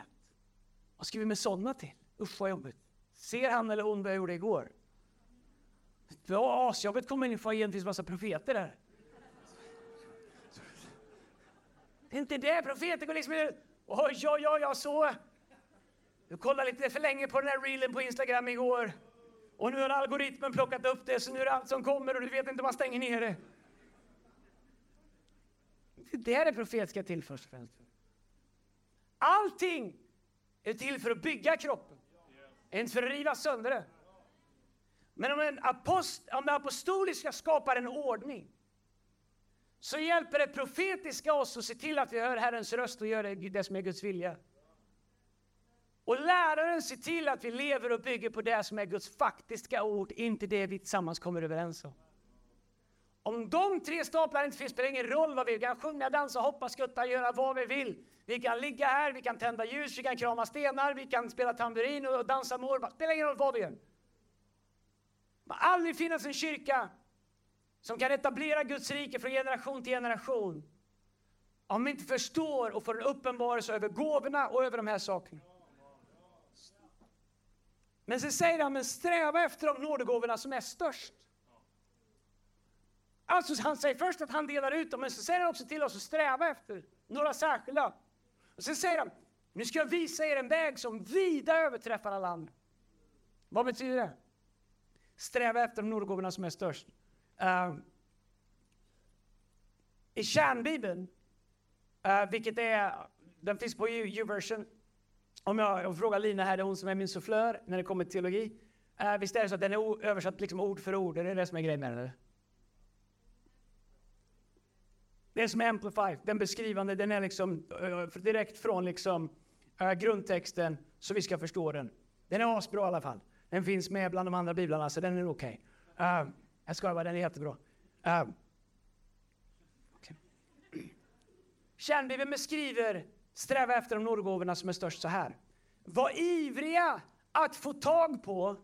Vad ska vi med sådana till? Usch vad jobbigt. Ser han eller hon vad jag gjorde igår? Det var asjobbigt att komma in i foajén, det finns massa profeter där. Det är inte det, profeter går liksom ut. Oj, oj, oj, jag så. Du kollade lite för länge på den här reelen på Instagram igår. Och nu har algoritmen plockat upp det, så nu är det allt som kommer och du vet inte om man stänger ner det. *laughs* Det är det profetiska till först och främst. Allting är till för att bygga kroppen. Inte för att riva sönder det. Men om, en apost, om det apostoliska skapar en ordning så hjälper det profetiska oss att se till att vi hör Herrens röst och gör det, det som är Guds vilja. Och läraren ser till att vi lever och bygger på det som är Guds faktiska ord, inte det vi tillsammans kommer överens om. Om de tre staplarna inte finns spelar ingen roll vad vi Vi kan sjunga, dansa, hoppa, skutta, göra vad vi vill. Vi kan ligga här, vi kan tända ljus, vi kan krama stenar, vi kan spela tamburin och dansa morba. spelar ingen roll vad vi gör. Det kommer aldrig finnas en kyrka som kan etablera Guds rike från generation till generation om vi inte förstår och får en uppenbarelse över gåvorna och över de här sakerna. Men sen säger han, men sträva efter de nådegåvorna som är störst. Alltså han säger först att han delar ut dem, men så säger han också till oss att sträva efter några särskilda. Och sen säger han, nu ska jag visa er en väg som vida överträffar alla andra. Vad betyder det? Sträva efter de nådegåvorna som är störst. Uh, I kärnbibeln, uh, vilket är, den finns på U-version, om jag, jag frågar Lina här, det är hon som är min sufflör när det kommer till teologi. Uh, visst är det så att den är översatt liksom ord för ord? Är det det som är grejen med den? Det är som Amplify, den beskrivande, den är liksom uh, direkt från liksom, uh, grundtexten så vi ska förstå den. Den är asbra i alla fall. Den finns med bland de andra biblarna, så den är okej. Okay. Uh, jag skojar bara, den är jättebra. Uh, okay. Kärnbibeln beskriver sträva efter de nådegåvorna som är störst så här. Var ivriga att få tag på,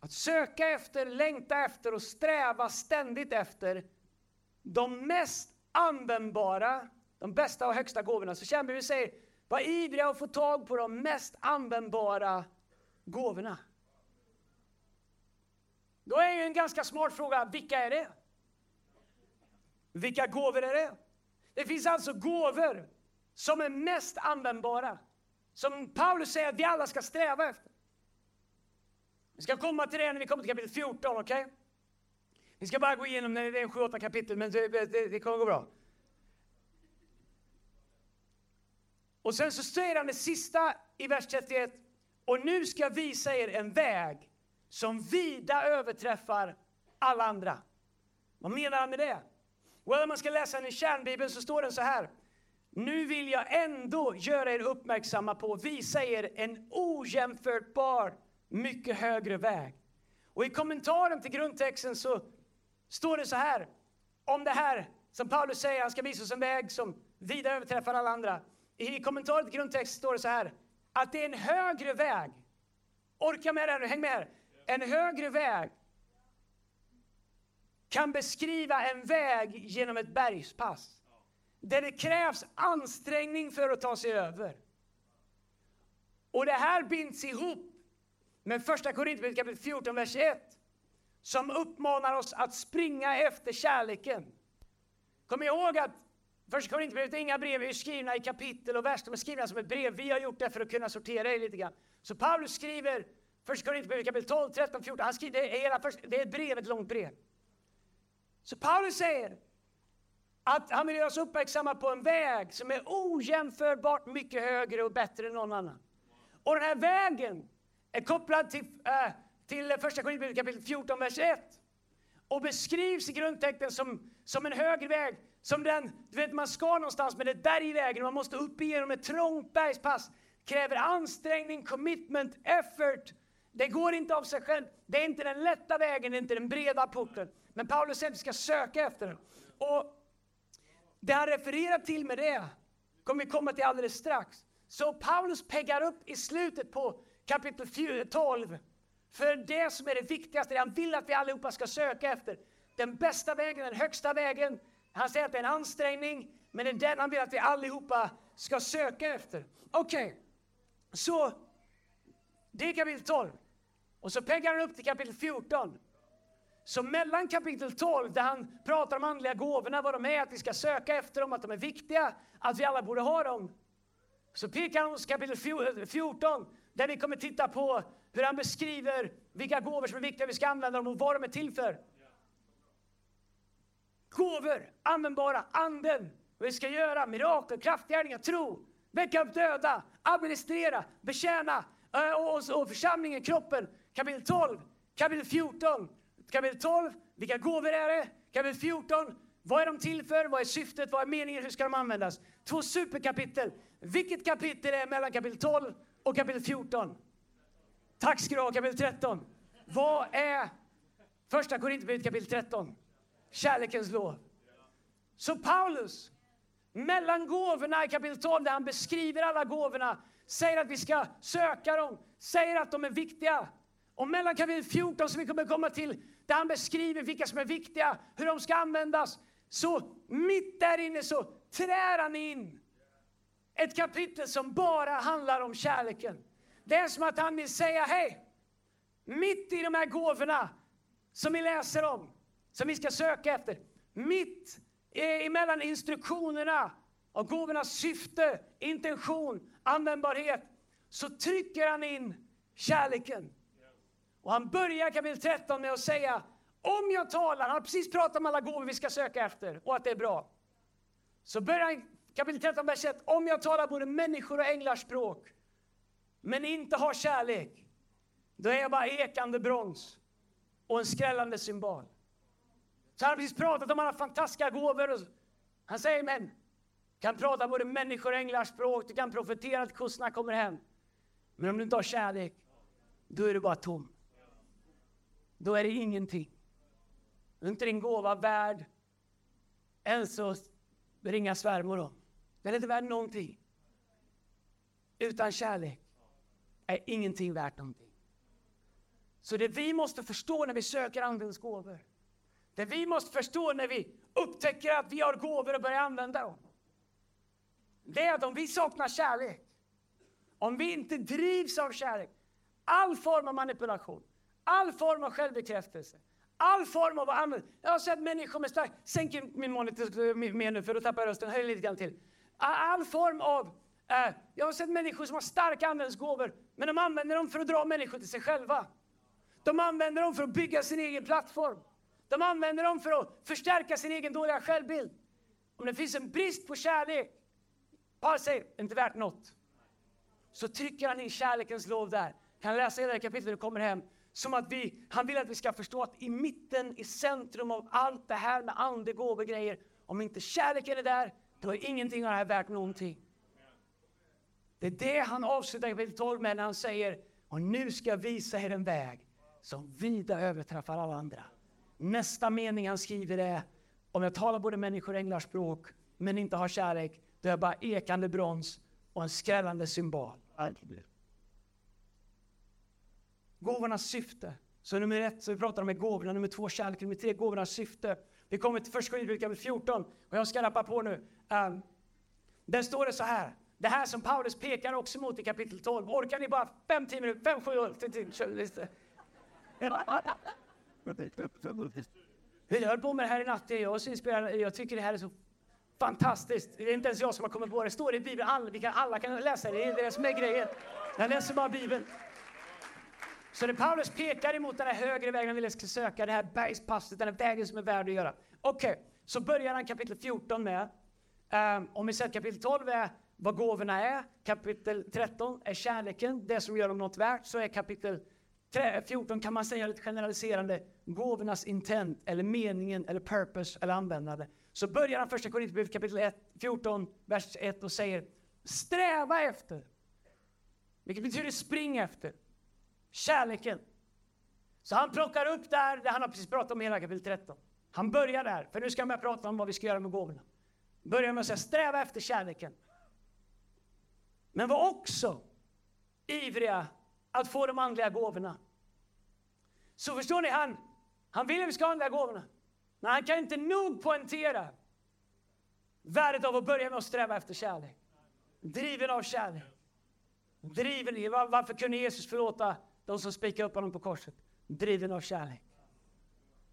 att söka efter, längta efter och sträva ständigt efter de mest användbara, de bästa och högsta gåvorna. Så kärnbibeln säger, var ivriga att få tag på de mest användbara gåvorna. Då är ju en ganska smart fråga, vilka är det? Vilka gåvor är det? Det finns alltså gåvor som är mest användbara. Som Paulus säger att vi alla ska sträva efter. Vi ska komma till det när vi kommer till kapitel 14, okej? Okay? Vi ska bara gå igenom det, det är 7-8 kapitel, men det, det, det kommer gå bra. Och sen så säger han det sista i vers 31. Och nu ska jag visa er en väg som vida överträffar alla andra. Vad menar han med det? Well, om man ska läsa den i kärnbibeln så står den så här. Nu vill jag ändå göra er uppmärksamma på, visa er en ojämförbar, mycket högre väg. Och i kommentaren till grundtexten så står det så här om det här som Paulus säger, han ska visa oss en väg som vida överträffar alla andra. I kommentaren till grundtexten står det så här att det är en högre väg. Orka med det här nu, häng med här. En högre väg kan beskriva en väg genom ett bergspass där det krävs ansträngning för att ta sig över. Och det här binds ihop med första Korinthierbrevet kapitel 14, vers 1 som uppmanar oss att springa efter kärleken. Kom ihåg att Första Korinthierbrevet, inga brev är skrivna i kapitel och vers, de är skrivna som ett brev. Vi har gjort det för att kunna sortera er lite grann. Så Paulus skriver Första Korinthierbrevet kapitel 12, 13, 14. Han skriver, det, är hela först, det är ett brev, ett långt brev. Så Paulus säger att han vill göra oss uppmärksamma på en väg som är ojämförbart mycket högre och bättre än någon annan. Och den här vägen är kopplad till äh, till första Korinthierbrevet kapitel 14, vers 1. Och beskrivs i grundtexten som, som en högre väg. Som den, du vet man ska någonstans men det är där bergvägen och man måste upp igenom ett trångt bergspass. Kräver ansträngning, commitment, effort. Det går inte av sig själv. Det är inte den lätta vägen, det är inte den breda porten. Men Paulus säger att vi ska söka efter den. Och det han refererar till med det kommer vi komma till alldeles strax. Så Paulus peggar upp i slutet på kapitel 12 för det som är det viktigaste, det han vill att vi allihopa ska söka efter. Den bästa vägen, den högsta vägen. Han säger att det är en ansträngning, men det är den han vill att vi allihopa ska söka efter. Okej, okay. så det är kapitel 12. Och så peggar han upp till kapitel 14. Så mellan kapitel 12, där han pratar om andliga gåvorna, vad de är, att vi ska söka efter dem, att de är viktiga, att vi alla borde ha dem. Så pekar han hos kapitel 14, där vi kommer titta på hur han beskriver vilka gåvor som är viktiga, vi ska använda dem och vad de är till för. Gåvor, användbara, anden, vad vi ska göra, mirakel, kraftgärningar, tro, väcka upp döda, administrera, betjäna, eh, och, och, och församlingen, kroppen, kapitel 12, kapitel 14. Kapitel 12, vilka gåvor är det? Kapitel 14, vad är de till för? Vad är syftet? Vad är meningen? Hur ska de användas? Två superkapitel. Vilket kapitel är mellan kapitel 12 och kapitel 14? Tack ska du ha, kapitel 13. Vad är första Korinthierbrevet kapitel 13? Kärlekens lov. Så Paulus, mellan gåvorna i kapitel 12 där han beskriver alla gåvorna, säger att vi ska söka dem, säger att de är viktiga. Och mellan kapitel 14 som vi kommer komma till, där han beskriver vilka som är viktiga, hur de ska användas. Så mitt där inne så trär han in ett kapitel som bara handlar om kärleken. Det är som att han vill säga, hej, mitt i de här gåvorna som vi läser om, som vi ska söka efter, mitt emellan instruktionerna och gåvornas syfte, intention, användbarhet, så trycker han in kärleken. Och han börjar kapitel 13 med att säga, om jag talar, han har precis pratat om alla gåvor vi ska söka efter och att det är bra. Så börjar han kapitel 13, vers 1, om jag talar både människor och änglars språk, men inte har kärlek, då är jag bara ekande brons och en skrällande symbol. Så han har precis pratat om alla fantastiska gåvor. Han säger, men kan prata både människor och änglars språk, du kan profetera att kossorna kommer hem. Men om du inte har kärlek, då är du bara tom. Då är det ingenting. Då är inte din gåva värd ens att ringa svärmor om. Den är inte värd någonting. Utan kärlek är ingenting värt någonting. Så det vi måste förstå när vi söker Andens gåvor, det vi måste förstå när vi upptäcker att vi har gåvor och börjar använda dem, det är att om vi saknar kärlek, om vi inte drivs av kärlek, all form av manipulation, all form av självbekräftelse, all form av användning. Jag har sett människor med stark... Sänk min monitor mer nu för då tappar jag rösten. Höj lite grann till. All form av... Eh, jag har sett människor som har starka användningsgåvor, men de använder dem för att dra människor till sig själva. De använder dem för att bygga sin egen plattform. De använder dem för att förstärka sin egen dåliga självbild. Om det finns en brist på kärlek, Paul säger, inte värt något. Så trycker han in kärlekens lov där. Kan läsa hela det kapitlet när du kommer hem. Som att vi, han vill att vi ska förstå att i mitten, i centrum av allt det här med ande, och grejer. Om inte kärleken är där, då är ingenting av det här värt någonting. Det är det han avslutar kapitel 12 med när han säger, och nu ska jag visa er en väg som vida överträffar alla andra. Nästa mening han skriver är, om jag talar både människor och änglars språk, men inte har kärlek, då är jag bara ekande brons och en skrällande symbol. Gåvornas syfte. Så nummer ett, så vi pratar om gåvorna, nummer två kärleken, nummer tre gåvornas syfte. Vi kommer till första kapitel 14 och jag ska rappa på nu. Um, där står det så här. Det här som Paulus pekar också mot i kapitel 12. Orkar ni bara fem, tio minuter, fem, sju år? Jag höll på med det här i natt. Jag, jag tycker det här är så fantastiskt. Det är inte ens jag som har kommit på det. Det står i Bibeln. Alla, vi kan, alla kan läsa det. Det är det som är grejen. Jag läser bara Bibeln. Så det Paulus pekar emot den här högre vägen han ville ska söka, det här bergspasset, den här vägen som är värd att göra. Okej, okay, så börjar han kapitel 14 med, um, om vi säger kapitel 12 är vad gåvorna är, kapitel 13 är kärleken, det som gör dem något värt, så är kapitel 14 kan man säga lite generaliserande, gåvornas intent, eller meningen, eller purpose, eller användande. Så börjar han första Korinthierbrevet kapitel 14, vers 1 och säger sträva efter, vilket betyder spring efter, kärleken. Så han plockar upp där, det han har precis pratat om i hela kapitel 13. Han börjar där, för nu ska han börja prata om vad vi ska göra med gåvorna. Börjar med att säga sträva efter kärleken. Men var också ivriga att få de andliga gåvorna. Så förstår ni, han, han vill att vi ska ha andliga gåvorna. Men han kan inte nog poängtera värdet av att börja med att sträva efter kärlek. Driven av kärlek. Driven, varför kunde Jesus förlåta de som spikade upp honom på korset? Driven av kärlek.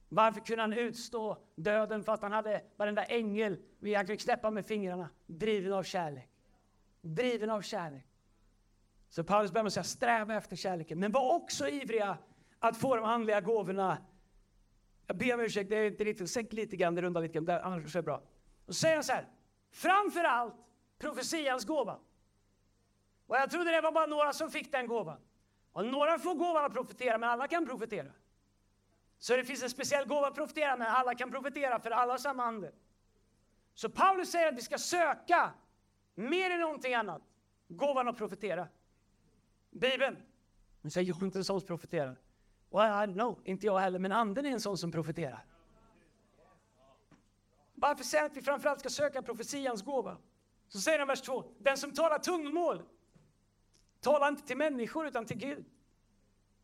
Varför kunde han utstå döden fast han hade varenda ängel han fick släppa med fingrarna? Driven av kärlek. Driven av kärlek. Så Paulus börjar med att säga sträva efter kärleken, men var också ivriga att få de andliga gåvorna. Jag ber om ursäkt, det är inte riktigt, sänk lite grann, det lite grann, annars är det bra. Och så säger han så här, framför allt profetians gåva. Och jag trodde det var bara några som fick den gåvan. Och några får gåvan att profetera, men alla kan profetera. Så det finns en speciell gåva att profetera, men alla kan profetera, för alla har samma ande. Så Paulus säger att vi ska söka, mer än någonting annat, gåvan att profetera. Bibeln. Men säger jag är inte en sån som profeterar. Well, I know, inte jag heller, men anden är en sån som profeterar. Varför säger han att vi framförallt ska söka profetians gåva? Så säger han vers 2. Den som talar tungmål talar inte till människor utan till Gud.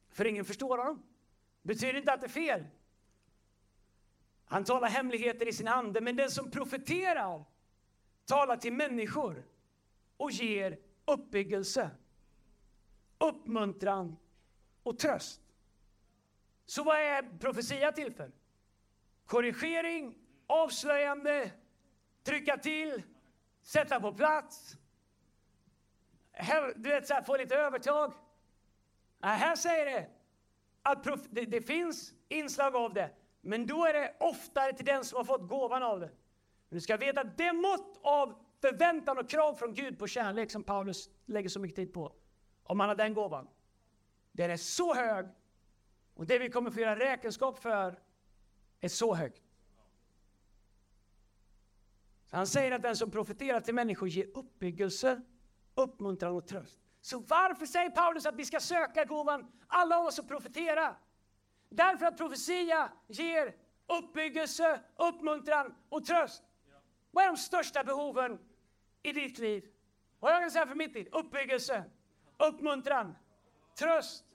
För ingen förstår honom. Betyder inte att det är fel. Han talar hemligheter i sin ande, men den som profeterar talar till människor och ger uppbyggelse, uppmuntran och tröst. Så vad är profetia till för? Korrigering, avslöjande, trycka till, sätta på plats. Du vet, så här, få lite övertag. Här säger det att det, det finns inslag av det, men då är det oftare till den som har fått gåvan av det. Men du ska veta att det mått av förväntan och krav från Gud på kärlek som Paulus lägger så mycket tid på, om han har den gåvan, den är så hög och det vi kommer få göra räkenskap för är så högt. Så han säger att den som profeterar till människor ger uppbyggelse, uppmuntran och tröst. Så varför säger Paulus att vi ska söka gåvan, alla av oss, att profetera? Därför att profetia ger uppbyggelse, uppmuntran och tröst. Vad är de största behoven i ditt liv? Och jag kan säga för mitt liv, uppbyggelse, uppmuntran, tröst,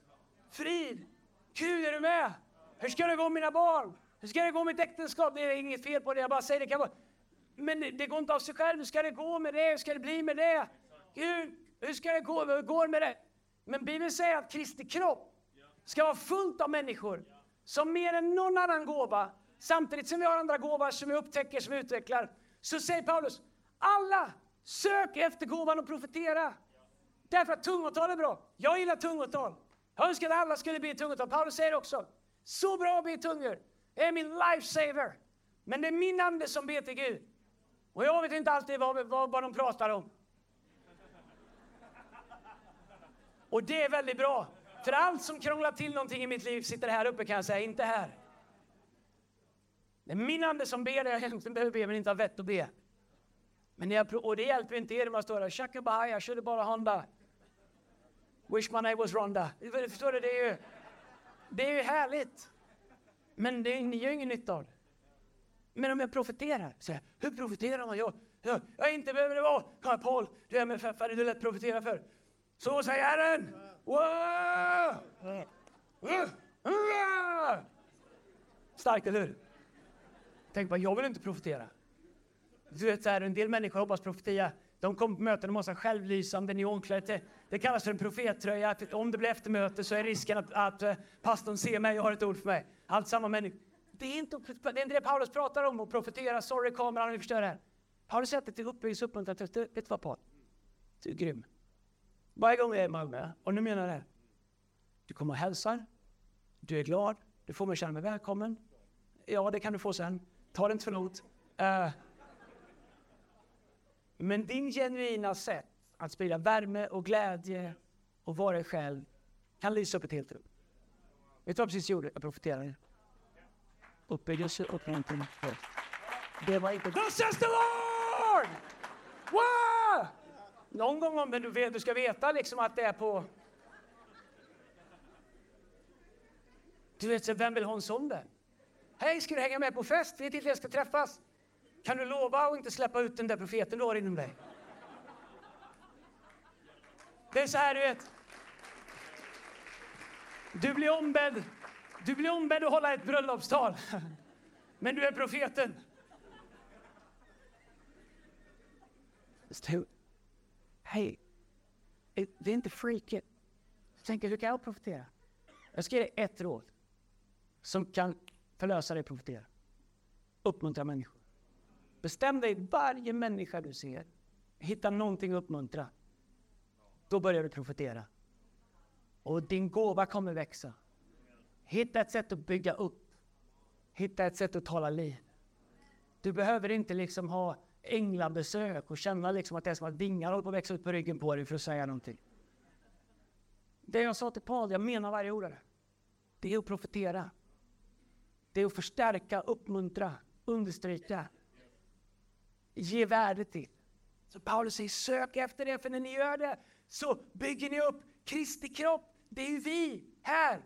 frid. Gud, är du med? Hur ska det gå med mina barn? Hur ska det gå med mitt äktenskap? Det är inget fel på det, jag bara säger det. Kan vara. Men det går inte av sig själv. Hur ska det gå med det? Hur ska det bli med det? Gud, hur ska det gå? Hur går det med det? Men Bibeln säger att Kristi kropp ska vara fullt av människor som mer än någon annan gåva, samtidigt som vi har andra gåvor som vi upptäcker, som vi utvecklar, så säger Paulus, alla sök efter gåvan att profetera. Därför att tungotal är bra. Jag gillar tungotal. Jag önskar att alla skulle bli tungotal. Paulus säger också, så bra att be tungor. Det är min lifesaver. Men det är min ande som ber till Gud. Och jag vet inte alltid vad, vad, vad de pratar om. Och det är väldigt bra. För allt som krånglar till någonting i mitt liv sitter här uppe kan jag säga, inte här. Det är min ande som ber det jag egentligen behöver be, men inte har vett att be. Men jag, och det hjälper inte er om jag står där, Shakabaya, körde bara Honda. Wish my name was Ronda. Förstår du, det är ju, det är ju härligt. Men det, ni gör ingen nytta av det. Men om jag profeterar, så här, hur profeterar man? Jag, jag, jag inte behöver det vara, Paul, du är med färdig, du lätt profetera för. Så säger Herren! Starkt, eller hur? Tänk bara, jag vill inte profetera. Du vet, så här, en del människor hoppas profetia. De kommer på möten och måste ha självlysande neonkläder. Det, kallas för en profettröja. Att om det blir eftermöte så är risken att, att uh, pastorn ser mig och har ett ord för mig. Allt samma människor. Det är, inte, det är inte det Paulus pratar om, att profetera. Sorry kameran, vi förstör det här. Paulus säger att det är uppbyggelse, uppmuntran. Vet du vad Paul? Du är grym. Varje gång jag är i Malmö, och nu menar jag det. Du kommer och hälsar. Du är glad. Du får mig att känna mig välkommen. Ja, det kan du få sen. Ta det inte för långt. Uh, men din genuina sätt att sprida värme och glädje och vara dig själv kan lysa upp ett helt rum. Vet du vad jag precis gjorde? Jag profiterade. Uppbyggelse och uppmuntran. Det var inte... Thus says the Lord! Wow! Någon gång, men du, vet, du ska veta liksom att det är på... Du vet, vem vill ha en sån där? Hej, ska du hänga med på fest? Vet inte jag ska träffas. Kan du lova att inte släppa ut den där profeten du har inom dig? Det är så här, du vet. Du blir ombedd, du blir ombedd att hålla ett bröllopstal. *laughs* Men du är profeten. Hej, eh, det är inte freaket. Tänk, hur kan jag profetera? Jag ska ge dig ett råd som kan förlösa dig profetera. Uppmuntra människor. Bestäm dig, varje människa du ser, hitta någonting att uppmuntra. Då börjar du profetera. Och din gåva kommer växa. Hitta ett sätt att bygga upp. Hitta ett sätt att tala liv. Du behöver inte liksom ha änglabesök och känna liksom att det är som att vingar håller på att växa ut på ryggen på dig för att säga någonting. Det jag sa till Paul, jag menar varje ord av det. Det är att profetera. Det är att förstärka, uppmuntra, understryka. Ge värde till. Så Paulus säger sök efter det, för när ni gör det så bygger ni upp Kristi kropp. Det är ju vi här.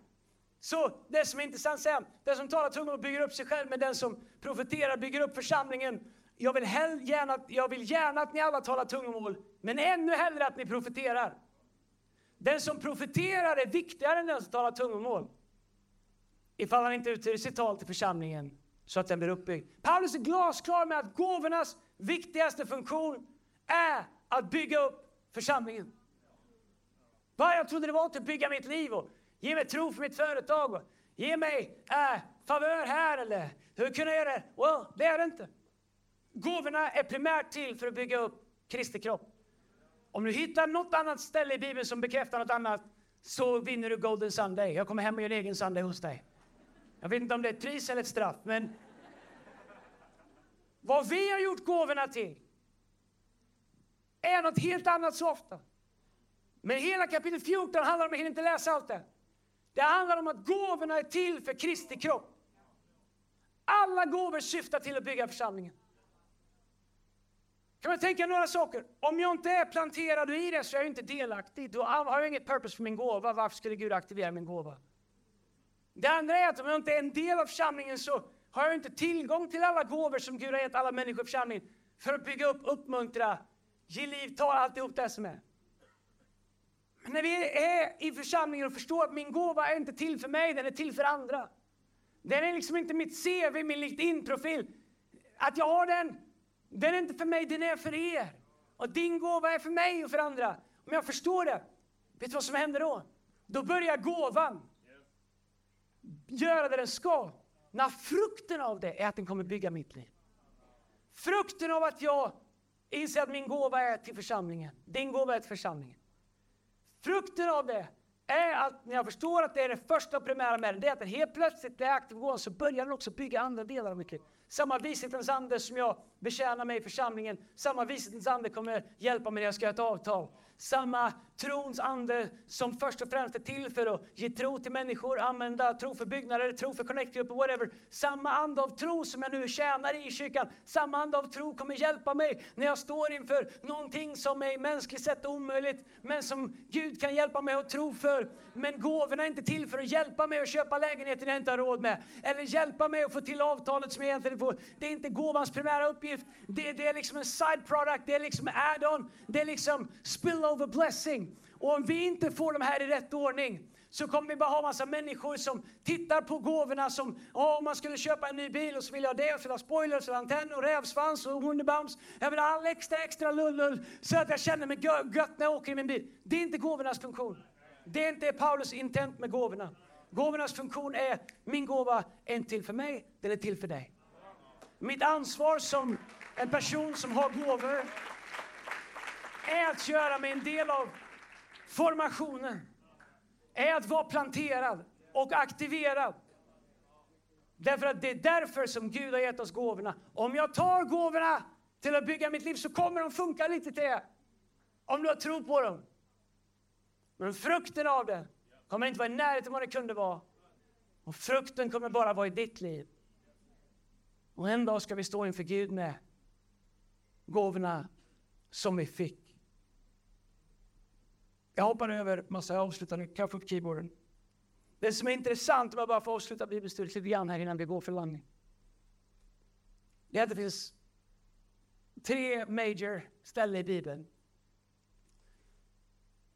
Så det som är intressant sen, den som talar tungor bygger upp sig själv, men den som profeterar bygger upp församlingen. Jag vill, gärna, jag vill gärna att ni alla talar tungomål, men ännu hellre att ni profeterar. Den som profeterar är viktigare än den som talar tungomål. Ifall han inte uttyder sitt tal till församlingen så att den blir uppbyggd. Paulus är glasklar med att gåvornas viktigaste funktion är att bygga upp församlingen. Vad Jag trodde det var att bygga mitt liv och ge mig tro för mitt företag och ge mig äh, favör här eller hur kunna jag göra det? Well, det är det inte. Gåvorna är primärt till för att bygga upp Kristi kropp. Om du hittar något annat ställe i Bibeln som bekräftar något annat så vinner du Golden Sunday. Jag kommer hem och gör en egen Sunday hos dig. Jag vet inte om det är ett pris eller ett straff, men vad vi har gjort gåvorna till är något helt annat så ofta. Men hela kapitel 14 handlar om, jag hinner inte läsa allt det. Det handlar om att gåvorna är till för Kristi kropp. Alla gåvor syftar till att bygga församlingen. Kan man tänka några saker? Om jag inte är planterad i det så är jag inte delaktig. Då har jag inget purpose för min gåva. Varför skulle Gud aktivera min gåva? Det andra är att om jag inte är en del av församlingen så har jag inte tillgång till alla gåvor som Gud har gett alla människor i församlingen för att bygga upp, uppmuntra, ge liv, ta alltihop det som är. Men när vi är i församlingen och förstår att min gåva är inte till för mig, den är till för andra. Den är liksom inte mitt CV, min LinkedIn-profil. Att jag har den, den är inte för mig, den är för er. Och din gåva är för mig och för andra. Om jag förstår det, vet du vad som händer då? Då börjar gåvan göra det den ska. När frukten av det är att den kommer bygga mitt liv. Frukten av att jag inser att min gåva är till församlingen. Din gåva är till församlingen. Frukten av det är att när jag förstår att det är det första och primära med den, det är att den helt plötsligt blir aktiv och så börjar den också bygga andra delar av mitt liv. Samma vishetens ande som jag betjänar mig i församlingen, samma vishetens ande kommer hjälpa mig när jag ska göra ett avtal. Samma trons ande som först och främst är till för att ge tro till människor, använda tro för byggnader, tro för connectgrupper, whatever. Samma ande av tro som jag nu tjänar i kyrkan, samma ande av tro kommer hjälpa mig när jag står inför någonting som är mänskligt sett omöjligt, men som Gud kan hjälpa mig att tro för. Men gåvorna är inte till för att hjälpa mig att köpa lägenheten jag inte har råd med, eller hjälpa mig att få till avtalet som jag egentligen får. Det är inte gåvans primära uppgift. Det, det är liksom en side product, det är liksom add-on, det är liksom spillover blessing. Och om vi inte får de här i rätt ordning så kommer vi bara ha massa människor som tittar på gåvorna som om man skulle köpa en ny bil och så vill jag det och så vill jag spoilers och antenn och rävsvans och hundebams. Jag vill ha all extra extra lullull så att jag känner mig gött när jag åker i min bil. Det är inte gåvornas funktion. Det är inte Paulus intent med gåvorna. Gåvornas funktion är, min gåva är inte till för mig, den är till för dig. Mitt ansvar som en person som har gåvor är att göra mig en del av formationen. Är att vara planterad och aktiverad. Därför att det är därför som Gud har gett oss gåvorna. Om jag tar gåvorna till att bygga mitt liv så kommer de funka lite till er. Om du har tro på dem. Men frukten av det kommer inte vara i närheten av vad det kunde vara. Och frukten kommer bara vara i ditt liv. Och en dag ska vi stå inför Gud med gåvorna som vi fick. Jag hoppar över massa avslutande, kan jag få upp keyboarden? Det som är intressant, om jag bara får avsluta bibelstudiet lite grann här innan vi går för landning. Det är att det finns tre major ställen i Bibeln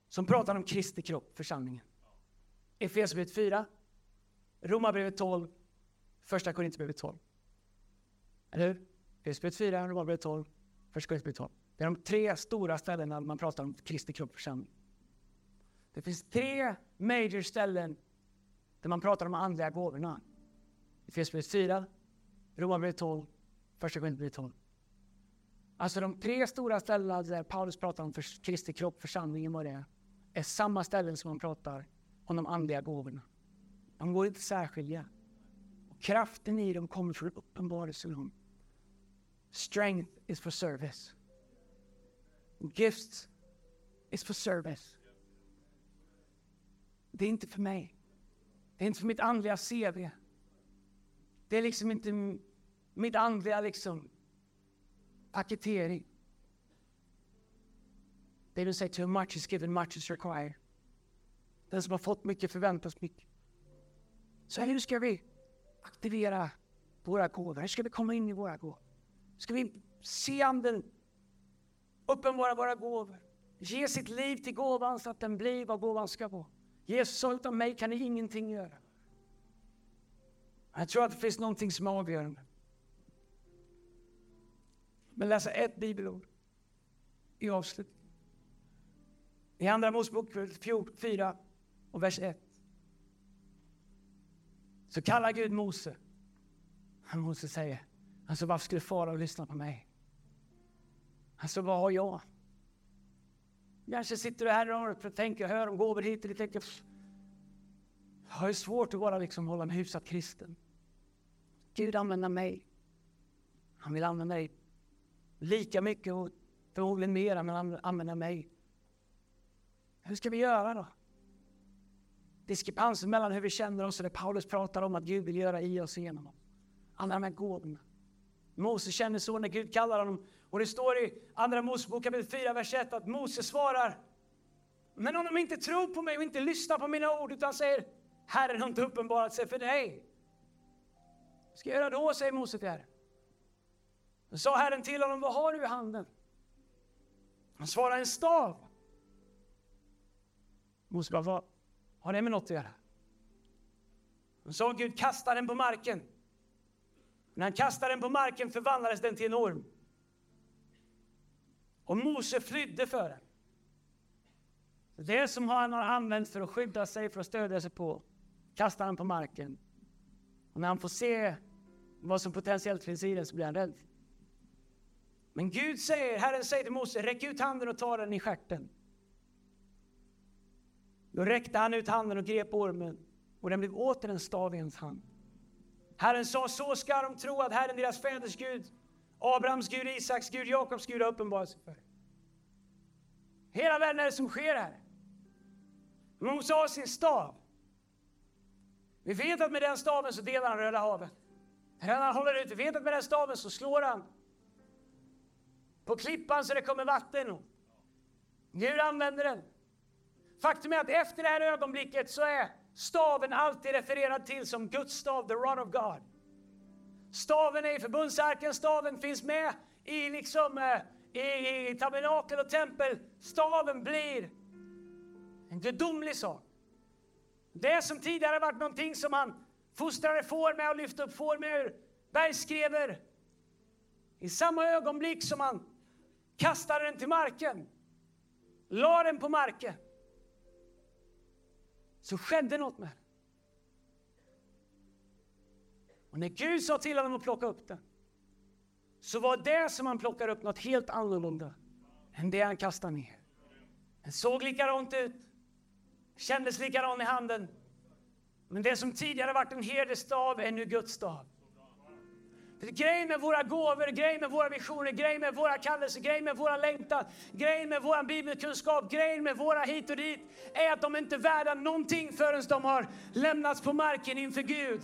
som pratar om Kristi kropp, församlingen. Efesierbrevet 4, Romarbrevet 12, Första Korinthierbrevet 12. Eller hur? Efesierbrevet 4, Romarbrevet 12, Första Korinthierbrevet 12. Det är de tre stora ställena man pratar om Kristi kropp, församling. Det finns tre major ställen där man pratar om andliga gåvorna. Efesierbrevet 4, Romarbrevet 12, Första Korinthierbrevet 12. Alltså de tre stora ställena där Paulus pratar om för Kristi kropp, församlingen, vad det är är samma ställen som man pratar om de andliga gåvorna. De går inte att särskilja. Och kraften i dem kommer från uppenbarelsen Strength is for service. Gifts is for service. Det är inte för mig. Det är inte för mitt andliga CV. Det är liksom inte mitt andliga liksom paketering. Det don't säger, too much is given, much is required. Den som har fått mycket förväntas mycket. Så hur ska vi aktivera våra gåvor? Hur ska vi komma in i våra gåvor? Ska vi se anden uppenbara våra gåvor? Ge sitt liv till gåvan så att den blir vad gåvan ska vara. Jesus sa, utan mig kan ni ingenting göra. Jag tror att det finns någonting som är avgörande. Men läsa ett bibelord i avslut. I Andra Mosebok 4 och vers 1. Så kallar Gud Mose. Mose säger, alltså varför skulle fara och lyssna på mig? Alltså vad har jag? Kanske sitter du här och tänker, och hör om gåvor hit och tänker, jag har svårt att bara liksom hålla mig hyfsat kristen. Gud använder mig. Han vill använda dig lika mycket och förmodligen mer, men han använder mig. Hur ska vi göra då? Diskrepansen mellan hur vi känner oss och det Paulus pratar om att Gud vill göra i oss och genom oss. Alla de här gåvorna. Mose känner så när Gud kallar honom. Och det står i Andra Mosebok kapitel 4, vers 1 att Mose svarar Men om de inte tror på mig och inte lyssnar på mina ord utan säger Herren har inte uppenbarat sig för dig. Vad ska jag göra då, säger Mose till Herren. Då sa Herren till honom, vad har du i handen? Han svarade, en stav. Mose bara, vad har det med något att göra? Då sa Gud, kasta den på marken. När han kastade den på marken förvandlades den till en orm. Och Mose flydde för den. Det som han har använt för att skydda sig, för att stödja sig på, kastar han på marken. Och när han får se vad som potentiellt finns i den så blir han rädd. Men Gud säger, Herren säger till Mose, räck ut handen och ta den i stjärten. Då räckte han ut handen och grep ormen och den blev åter en stav i hans hand. Herren sa, så ska de tro att Herren, deras fäders Gud, Abrahams Gud, Isaks Gud, Jakobs Gud har uppenbarat sig för Hela världen är det som sker här. Mose har sin stav. Vi vet att med den staven så delar han Röda havet. Han håller ut. Vi vet att med den staven så slår han på klippan så det kommer vatten. Gud använder den. Faktum är att efter det här ögonblicket så är staven alltid refererad till som Guds stav, the rod of God. Staven är i förbundsarken, staven finns med i, liksom, eh, i, i tabernakel och tempel. Staven blir en gudomlig sak. Det som tidigare varit någonting som han fostrade får med och lyfte upp får med ur bergskrever. I samma ögonblick som han kastade den till marken, la den på marken, så skedde något med den. Och när Gud sa till honom att plocka upp den, så var det som han plockade upp något helt annorlunda än det han kastade ner. Den såg likadant ut, kändes likadan i handen. Men det som tidigare varit en herdestav är nu Guds stav. För grejen med våra gåvor, grejen med våra visioner, grejen med våra kallelser, grejen med våra längtan, grejen med vår bibelkunskap, grejen med våra hit och dit är att de inte är värda någonting förrän de har lämnats på marken inför Gud.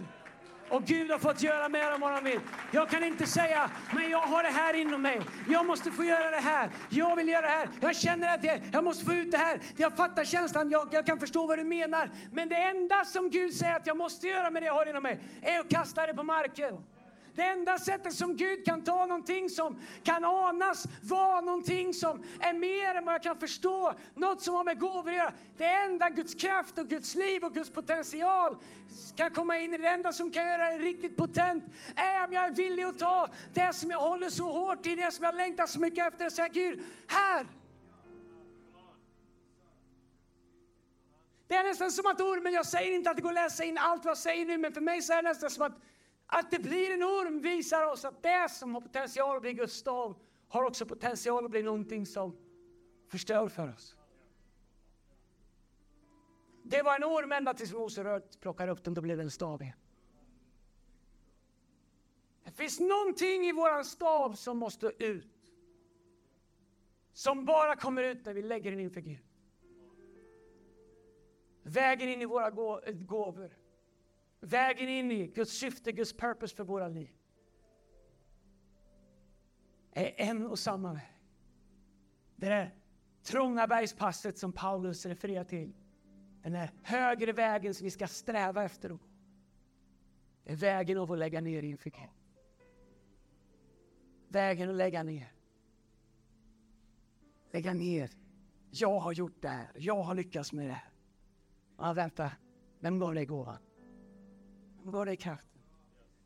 Och Gud har fått göra med dem vad han vill. Jag kan inte säga, men jag har det här inom mig. Jag måste få göra det här. Jag vill göra det här. Jag känner att jag, jag måste få ut det här. Jag fattar känslan, jag, jag kan förstå vad du menar. Men det enda som Gud säger att jag måste göra med det jag har inom mig är att kasta det på marken. Det enda sättet som Gud kan ta någonting som kan anas vara någonting som är mer än vad jag kan förstå, något som har med gåvor att göra. Det enda Guds kraft och Guds liv och Guds potential kan komma in i. Det enda som kan göra det riktigt potent är om jag är villig att ta det som jag håller så hårt i, det som jag längtar så mycket efter och säga Gud, här! Det är nästan som att ormen, jag säger inte att det går att läsa in allt vad jag säger nu, men för mig så är det nästan som att att det blir en orm visar oss att det som har potential att bli Guds stav har också potential att bli någonting som förstör för oss. Det var en orm ända tills Mose plockade upp den, då blev den stavig. Det finns någonting i våran stav som måste ut. Som bara kommer ut när vi lägger den inför Gud. Vägen in i våra gåvor. Vägen in i Guds syfte, Guds purpose för våra liv. Är en och samma väg. Det där trånga bergspasset som Paulus refererar till. Den där högre vägen som vi ska sträva efter att gå. Det är vägen av att lägga ner inför Gud. Vägen att lägga ner. Lägga ner. Jag har gjort det här. Jag har lyckats med det här. Ja, vänta. Vem gav dig gåvan? Var det kraften?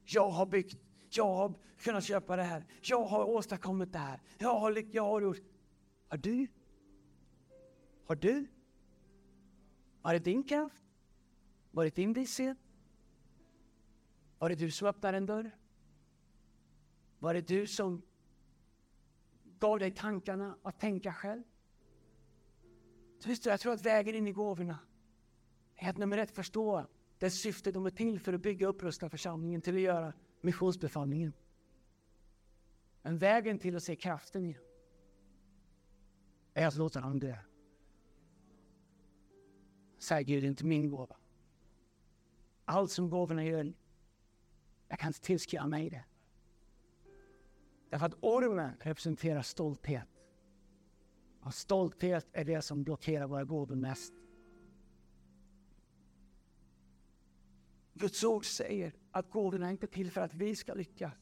Jag har byggt. Jag har kunnat köpa det här. Jag har åstadkommit det här. Jag har, jag har gjort. Har du? Har du? Var det din kraft? Var det din vishet? Var det du som öppnade en dörr? Var det du som gav dig tankarna att tänka själv? Så visst, jag tror att vägen in i gåvorna är att nummer ett förstå dess syfte de är till för att bygga och upprusta församlingen, till att göra missionsbefallningen. Men vägen till att se kraften i är att låta dem dö. Säg Gud, det är inte min gåva. Allt som gåvorna gör, jag kan inte tillskriva mig det. Därför att ormen representerar stolthet. Och stolthet är det som blockerar våra gåvor mest. Guds ord säger att gåvorna är inte till för att vi ska lyckas.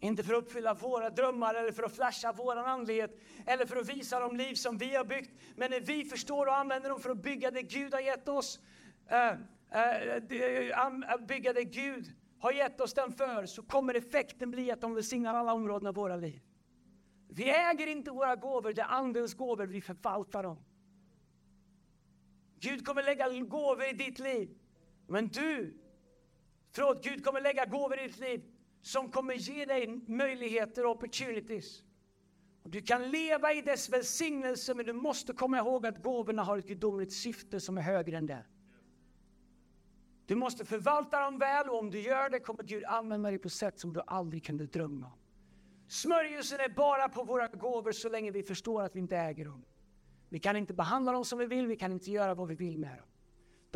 Inte för att uppfylla våra drömmar eller för att flasha vår andlighet eller för att visa de liv som vi har byggt. Men när vi förstår och använder dem för att bygga det Gud har gett oss, äh, äh, bygga det Gud har gett oss den för, så kommer effekten bli att de välsignar alla områden av våra liv. Vi äger inte våra gåvor, det är Andens gåvor, vi förvaltar dem. Gud kommer lägga gåvor i ditt liv. Men du, förlåt, Gud kommer lägga gåvor i ditt liv som kommer ge dig möjligheter och opportunities. Du kan leva i dess välsignelse, men du måste komma ihåg att gåvorna har ett gudomligt syfte som är högre än det. Du måste förvalta dem väl och om du gör det kommer Gud använda dig på sätt som du aldrig kunde drömma om. Smörjelsen är bara på våra gåvor så länge vi förstår att vi inte äger dem. Vi kan inte behandla dem som vi vill, vi kan inte göra vad vi vill med dem.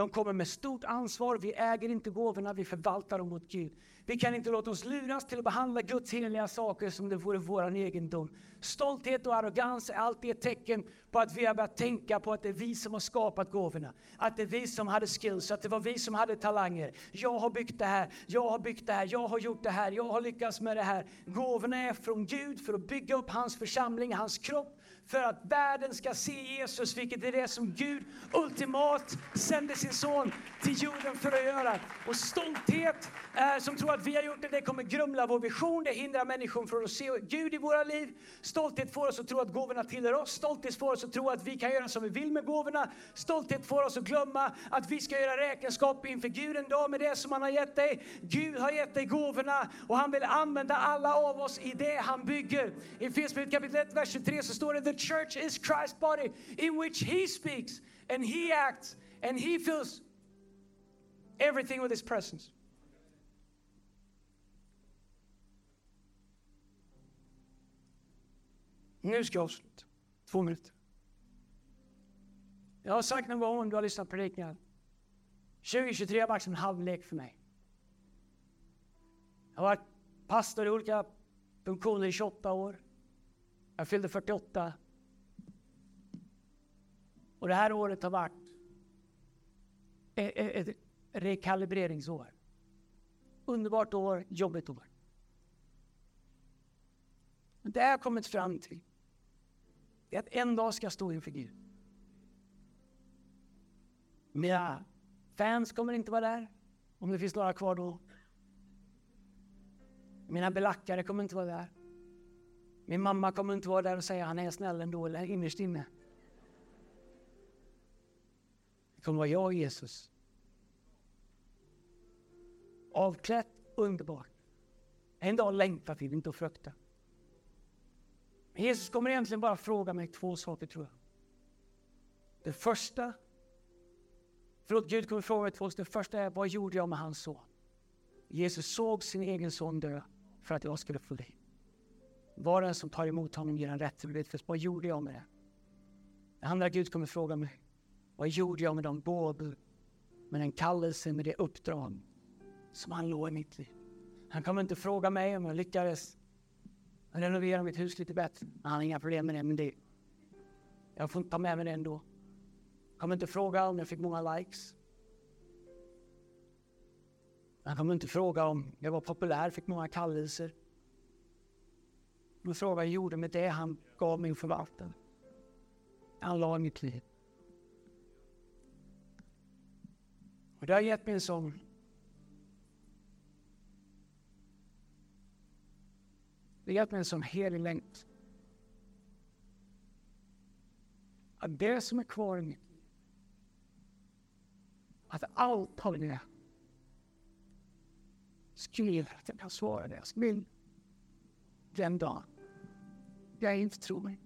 De kommer med stort ansvar, vi äger inte gåvorna, vi förvaltar dem mot Gud. Vi kan inte låta oss luras till att behandla Guds heliga saker som det vore vår egendom. Stolthet och arrogans är alltid ett tecken på att vi har börjat tänka på att det är vi som har skapat gåvorna. Att det är vi som hade skills, att det var vi som hade talanger. Jag har byggt det här, jag har byggt det här, jag har gjort det här, jag har lyckats med det här. Gåvorna är från Gud för att bygga upp hans församling, hans kropp för att världen ska se Jesus, vilket är det som Gud ultimat sände sin son till jorden för att göra. Och stolthet eh, som tror att vi har gjort det, det kommer grumla vår vision, det hindrar människor från att se Gud i våra liv. Stolthet får oss att tro att gåvorna tillhör oss, stolthet får oss att tro att vi kan göra som vi vill med gåvorna. Stolthet får oss att glömma att vi ska göra räkenskap inför Gud en dag med det som han har gett dig. Gud har gett dig gåvorna och han vill använda alla av oss i det han bygger. I Efesierbrevet kapitel 1, vers 23 så står det church is Christ's body in which he speaks and he acts and he fills everything with his presence. Nu ska jag avsluta. Två minuter. Jag har sagt någon gång om du har lyssnat på predikningar. 2023 har varit som en halvlek för mig. Jag har varit pastor i olika funktioner i 28 år. Jag fyllde 48 och det här året har varit ett rekalibreringsår. Underbart år, jobbigt år. Men det jag har kommit fram till är att en dag ska jag stå inför Gud. Mina fans kommer inte vara där, om det finns några kvar då. Mina belackare kommer inte vara där. Min mamma kommer inte vara där och säga han är snäll ändå, eller innerst inne. Det kommer vara jag och Jesus. Avklätt, underbart. En dag längtar vi, inte att frukta. Men Jesus kommer egentligen bara fråga mig två saker tror jag. Det första, förlåt Gud kommer fråga mig två saker. Det första är, vad gjorde jag med hans son? Jesus såg sin egen son dö. för att jag skulle få liv. Var den som tar emot honom ger han rätt till. Vad gjorde jag med det? Det andra Gud kommer fråga mig. Vad gjorde jag med de gåvor, med den kallelse, med det uppdrag som han låg i mitt liv? Han kommer inte fråga mig om jag lyckades renovera mitt hus lite bättre. Han har inga problem med det, men det, jag får inte ta med mig det ändå. Han kommer inte fråga om jag fick många likes. Han kommer inte fråga om jag var populär, fick många kallelser. Han frågar vad jag gjorde med det han gav min förvaltare. Han la i mitt liv. Och det har gett mig en sån Det har gett mig en sån helig längtan. Att det som är kvar i mitt liv, att allt av det skriv att jag kan svara det. Jag vill den dagen jag inte tror mig.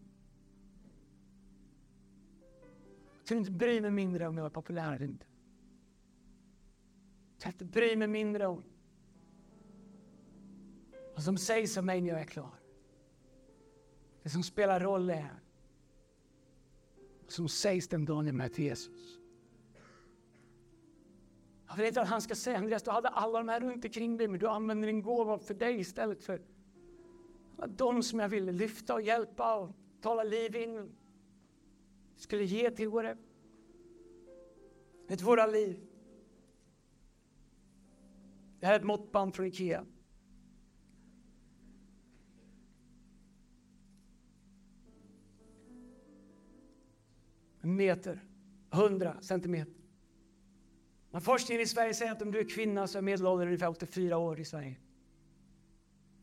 Jag tror inte bry mig mindre om jag är populär eller inte. Jag inte bry mig mindre om vad som sägs om mig när jag är klar. Det som spelar roll är vad som sägs den dagen jag möter Jesus. Jag vet inte vad han ska säga Andreas, du hade alla de här runt omkring dig men du använder din gåva för dig istället för de som jag ville lyfta och hjälpa och tala liv in. Skulle ge till våra, till våra liv. Det här är ett måttband från Ikea. En meter, 100 centimeter. Men forskningen i Sverige säger att om du är kvinna så är medelåldern ungefär 84 år i Sverige.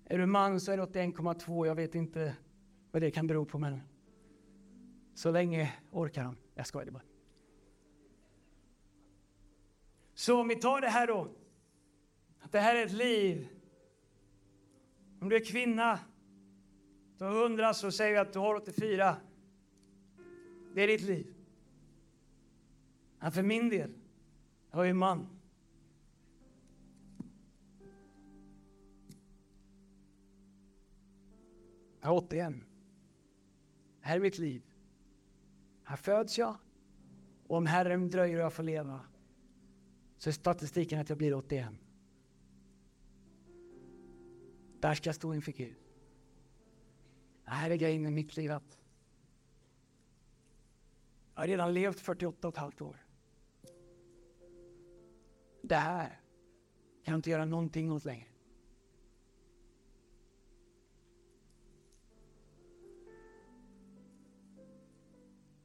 Är du man så är det 81,2. Jag vet inte vad det kan bero på men så länge orkar han. Jag skojar bara. Så om vi tar det här då. Att det här är ett liv. Om du är kvinna, du har 100 så säger vi att du har 84. Det är ditt liv. Men för min del, jag är ju man. Jag är 81. Det Här är mitt liv. Här föds jag. Och om Herren dröjer och jag får leva så är statistiken att jag blir 81. Där ska jag stå inför Gud. Det här är grejen med mitt liv att jag har redan levt 48 och ett halvt år. Det här kan jag inte göra någonting åt längre.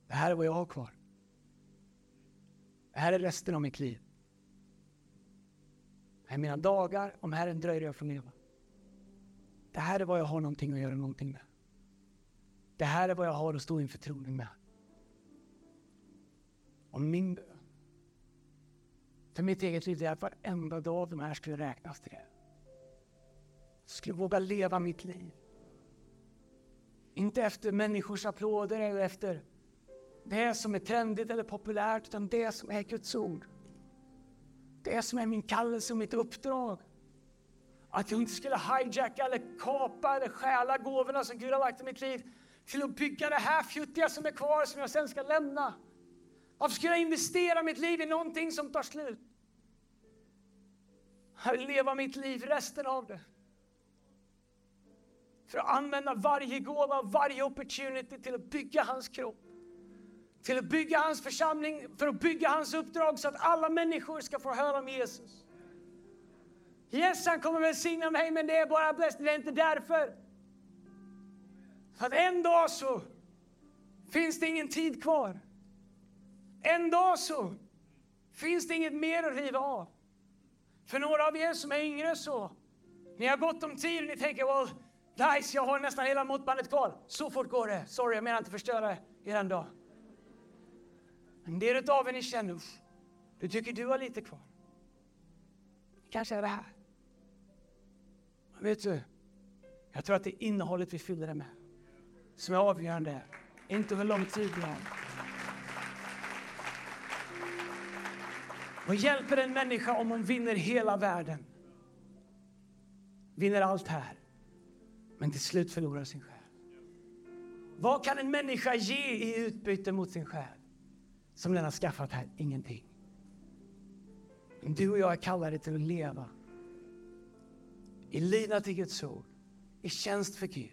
Det här är vad jag har kvar. Det här är resten av mitt liv. Det är mina dagar, om Herren dröjer jag från leva. Det här är vad jag har någonting att göra någonting med. Det här är vad jag har att stå inför tronen med. Och min bön för mitt eget liv är att varenda dag av de här skulle räknas till det. Jag skulle våga leva mitt liv. Inte efter människors applåder eller efter det som är trendigt eller populärt, utan det som är Guds ord. Det som är min kallelse och mitt uppdrag. Att jag inte skulle hijacka eller kapa eller stjäla gåvorna som Gud har lagt i mitt liv till att bygga det här fjuttiga som är kvar som jag sen ska lämna. Varför skulle jag investera mitt liv i någonting som tar slut? Jag vill leva mitt liv resten av det. För att använda varje gåva, varje opportunity till att bygga hans kropp. Till att bygga hans församling, för att bygga hans uppdrag så att alla människor ska få höra om Jesus. Yes, han kommer välsigna mig, men det är bara bläst, Det är inte därför. För att en dag så finns det ingen tid kvar. En dag så finns det inget mer att riva av. För några av er som är yngre så, ni har gått om tid och ni tänker, well, nice, jag har nästan hela måttbandet kvar. Så fort går det. Sorry, jag menar inte förstöra er en dag. Men det är av er ni känner, usch, du tycker du har lite kvar. kanske är det här. Men vet du, jag tror att det är innehållet vi fyller det med som är avgörande. Inte hur lång tid vi har. Vad hjälper en människa om hon vinner hela världen vinner allt här, men till slut förlorar sin själ. Vad kan en människa ge i utbyte mot sin själ som den har skaffat här? Ingenting. Du och jag är kallade till att leva i lydnad till Guds ord, i tjänst för Gud,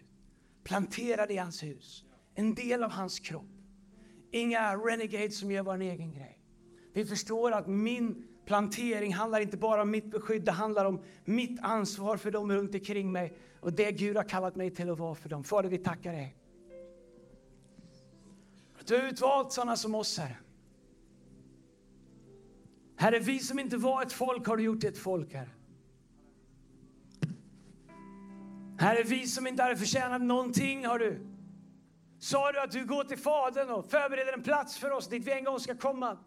planterade i hans hus, en del av hans kropp. Inga renegades som gör vår egen grej. Vi förstår att min plantering handlar inte bara om mitt beskydd, det handlar om mitt ansvar för dem runt omkring mig och det Gud har kallat mig till att vara för dem. Fader, vi tackar dig. Att du har utvalt sådana som oss, Herre. Herre, vi som inte var ett folk har du gjort ett folk, Herre. Herre, vi som inte hade förtjänat någonting har du. Sa du att du går till Fadern och förbereder en plats för oss dit vi en gång ska komma.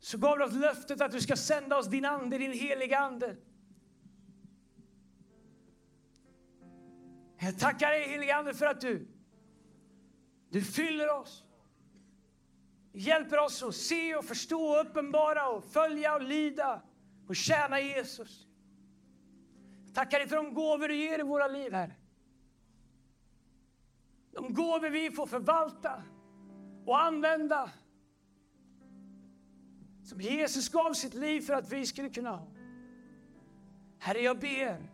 Så gav du oss löftet att du ska sända oss din ande, din heliga ande. Jag tackar dig heliga ande för att du, du fyller oss. Hjälper oss att se och förstå, uppenbara och följa och lyda och tjäna Jesus. Tackar dig för de gåvor du ger i våra liv, Herre. De gåvor vi får förvalta och använda. Som Jesus gav sitt liv för att vi skulle kunna ha. Herre, jag ber.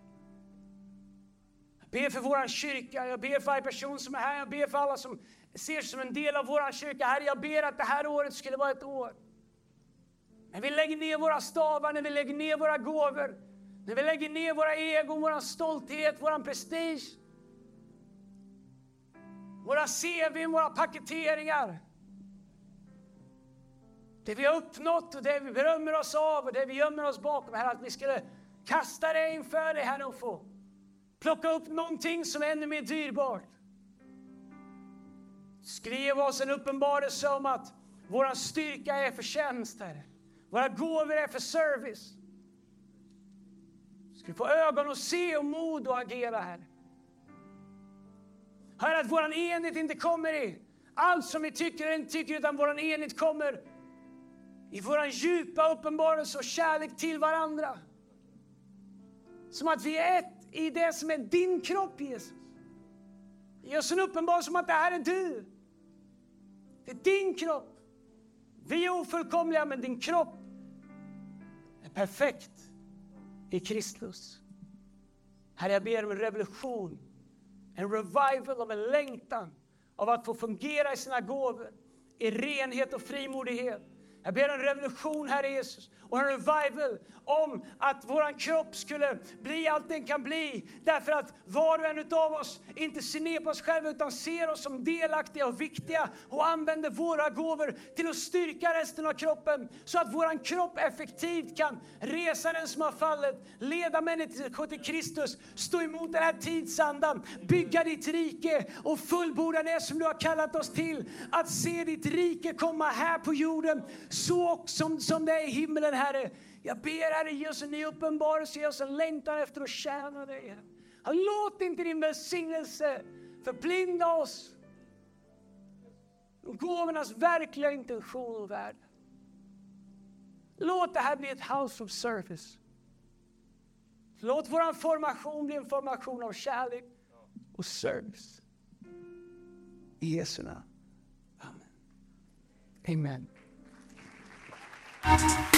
Jag ber för vår kyrka, jag ber för varje person som är här, jag ber för alla som ser som en del av vår kyrka. Herre, jag ber att det här året skulle vara ett år när vi lägger ner våra stavar, när vi lägger ner våra gåvor, när vi lägger ner våra egon, vår stolthet, vår prestige, våra CV, våra paketeringar. Det vi har uppnått och det vi berömmer oss av och det vi gömmer oss bakom. Herre, att vi skulle kasta det inför dig, Herre, och få plocka upp någonting som är ännu mer dyrbart. Skriv oss en uppenbarelse om att vår styrka är för tjänst, Herre. Våra gåvor är för service. Du vi ögon att se och mod att agera, Herre. Herre, att vår enhet inte kommer i allt som vi tycker eller inte tycker, utan vår enhet kommer i vår djupa uppenbarelse och kärlek till varandra. Som att vi är ett i det som är din kropp, Jesus. Ge oss en uppenbarelse som att det här är du. Det är din kropp. Vi är ofullkomliga, men din kropp är perfekt i Kristus. Herre, jag ber om en revolution, en revival av en längtan av att få fungera i sina gåvor i renhet och frimodighet. Jag ber om en revolution, Herre Jesus, och en revival om att vår kropp skulle bli allt den kan bli. Därför att var och en av oss inte ser ner på oss själva utan ser oss som delaktiga och viktiga och använder våra gåvor till att styrka resten av kroppen så att vår kropp effektivt kan resa den som har fallit, leda människor till Kristus, stå emot den här tidsandan, bygga ditt rike och fullborda det som du har kallat oss till. Att se ditt rike komma här på jorden så som, som det är i himlen, Herre. Jag ber Herre, ge oss en ny uppenbarelse, ge oss en längtan efter att tjäna dig. Låt inte din välsignelse förblinda oss. Gåvornas verkliga intention och värde. Låt det här bli ett house of service. Låt vår formation bli en formation av kärlek och service. I Jesu namn. Amen. Amen.